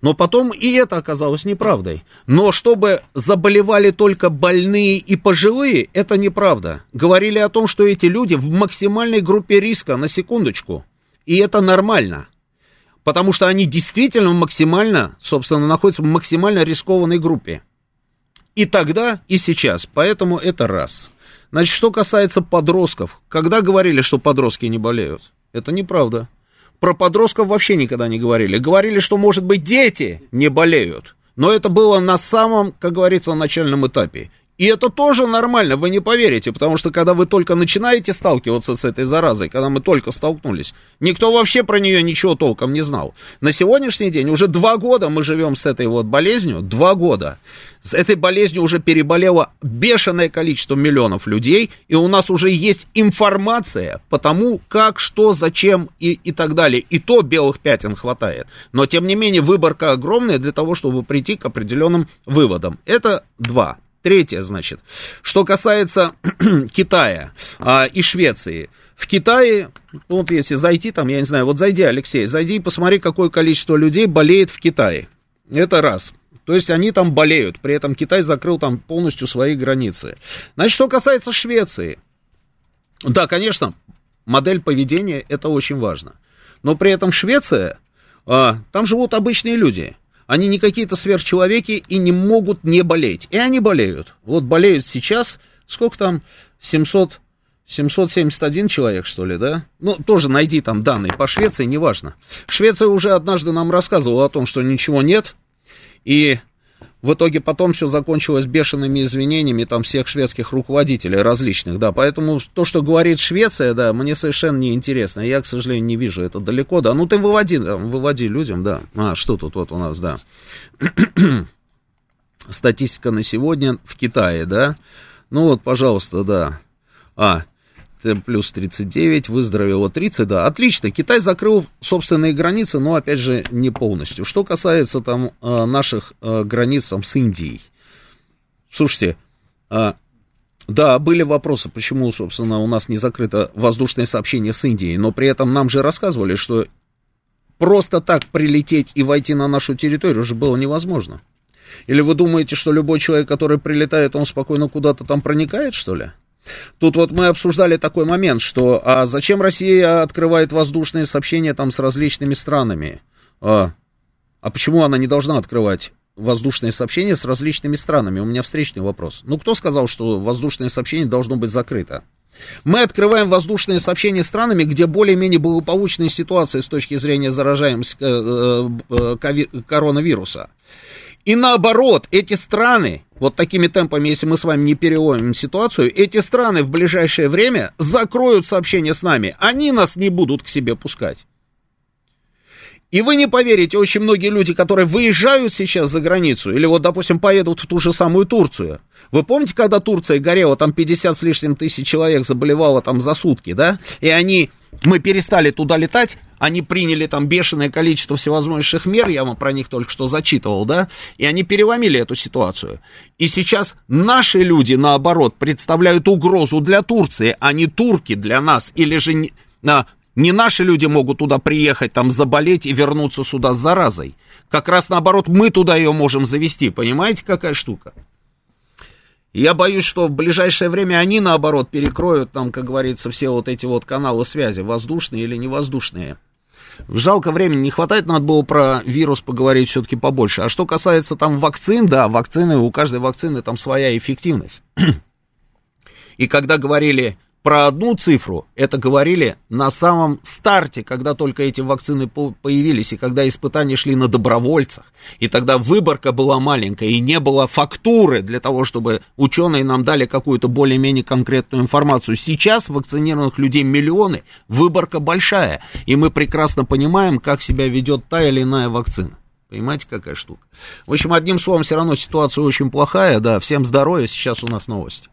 Но потом и это оказалось неправдой. Но чтобы заболевали только больные и пожилые, это неправда. Говорили о том, что эти люди в максимальной группе риска, на секундочку. И это нормально. Потому что они действительно максимально, собственно, находятся в максимально рискованной группе. И тогда, и сейчас. Поэтому это раз. Значит, что касается подростков. Когда говорили, что подростки не болеют? Это неправда. Про подростков вообще никогда не говорили. Говорили, что, может быть, дети не болеют. Но это было на самом, как говорится, начальном этапе. И это тоже нормально, вы не поверите, потому что когда вы только начинаете сталкиваться с этой заразой, когда мы только столкнулись, никто вообще про нее ничего толком не знал. На сегодняшний день уже два года мы живем с этой вот болезнью, два года. С этой болезнью уже переболело бешеное количество миллионов людей, и у нас уже есть информация по тому, как, что, зачем и, и так далее. И то белых пятен хватает. Но, тем не менее, выборка огромная для того, чтобы прийти к определенным выводам. Это два. Третье, значит, что касается Китая а, и Швеции. В Китае, вот если зайти там, я не знаю, вот зайди, Алексей, зайди и посмотри, какое количество людей болеет в Китае. Это раз. То есть они там болеют, при этом Китай закрыл там полностью свои границы. Значит, что касается Швеции. Да, конечно, модель поведения это очень важно. Но при этом Швеция, а, там живут обычные люди. Они не какие-то сверхчеловеки и не могут не болеть. И они болеют. Вот болеют сейчас, сколько там, 700, 771 человек, что ли, да? Ну, тоже найди там данные по Швеции, неважно. Швеция уже однажды нам рассказывала о том, что ничего нет, и в итоге потом все закончилось бешеными извинениями там всех шведских руководителей различных, да, поэтому то, что говорит Швеция, да, мне совершенно не интересно, я, к сожалению, не вижу это далеко, да, ну ты выводи, да, выводи людям, да, а, что тут вот у нас, да, статистика на сегодня в Китае, да, ну вот, пожалуйста, да, а, плюс 39, выздоровело 30, да, отлично. Китай закрыл собственные границы, но, опять же, не полностью. Что касается там э, наших э, границ там, с Индией. Слушайте, а, да, были вопросы, почему, собственно, у нас не закрыто воздушное сообщение с Индией, но при этом нам же рассказывали, что просто так прилететь и войти на нашу территорию уже было невозможно. Или вы думаете, что любой человек, который прилетает, он спокойно куда-то там проникает, что ли? Тут вот мы обсуждали такой момент, что а зачем Россия открывает воздушные сообщения там с различными странами? А, а почему она не должна открывать воздушные сообщения с различными странами? У меня встречный вопрос. Ну, кто сказал, что воздушное сообщение должно быть закрыто? Мы открываем воздушные сообщения странами, где более-менее благополучная ситуация с точки зрения заражаемости э, э, э, коронавируса. И наоборот, эти страны, вот такими темпами, если мы с вами не переломим ситуацию, эти страны в ближайшее время закроют сообщения с нами. Они нас не будут к себе пускать. И вы не поверите, очень многие люди, которые выезжают сейчас за границу, или вот, допустим, поедут в ту же самую Турцию. Вы помните, когда Турция горела, там 50 с лишним тысяч человек заболевало там за сутки, да? И они мы перестали туда летать, они приняли там бешеное количество всевозможных мер, я вам про них только что зачитывал, да, и они переломили эту ситуацию. И сейчас наши люди, наоборот, представляют угрозу для Турции, а не турки для нас, или же не, а, не наши люди могут туда приехать, там заболеть и вернуться сюда с заразой. Как раз наоборот, мы туда ее можем завести, понимаете, какая штука? Я боюсь, что в ближайшее время они, наоборот, перекроют там, как говорится, все вот эти вот каналы связи, воздушные или невоздушные. Жалко времени не хватает, надо было про вирус поговорить все-таки побольше. А что касается там вакцин, да, вакцины, у каждой вакцины там своя эффективность. И когда говорили про одну цифру, это говорили на самом старте, когда только эти вакцины появились, и когда испытания шли на добровольцах. И тогда выборка была маленькая, и не было фактуры для того, чтобы ученые нам дали какую-то более-менее конкретную информацию. Сейчас вакцинированных людей миллионы, выборка большая, и мы прекрасно понимаем, как себя ведет та или иная вакцина. Понимаете, какая штука? В общем, одним словом, все равно ситуация очень плохая, да, всем здоровья, сейчас у нас новости.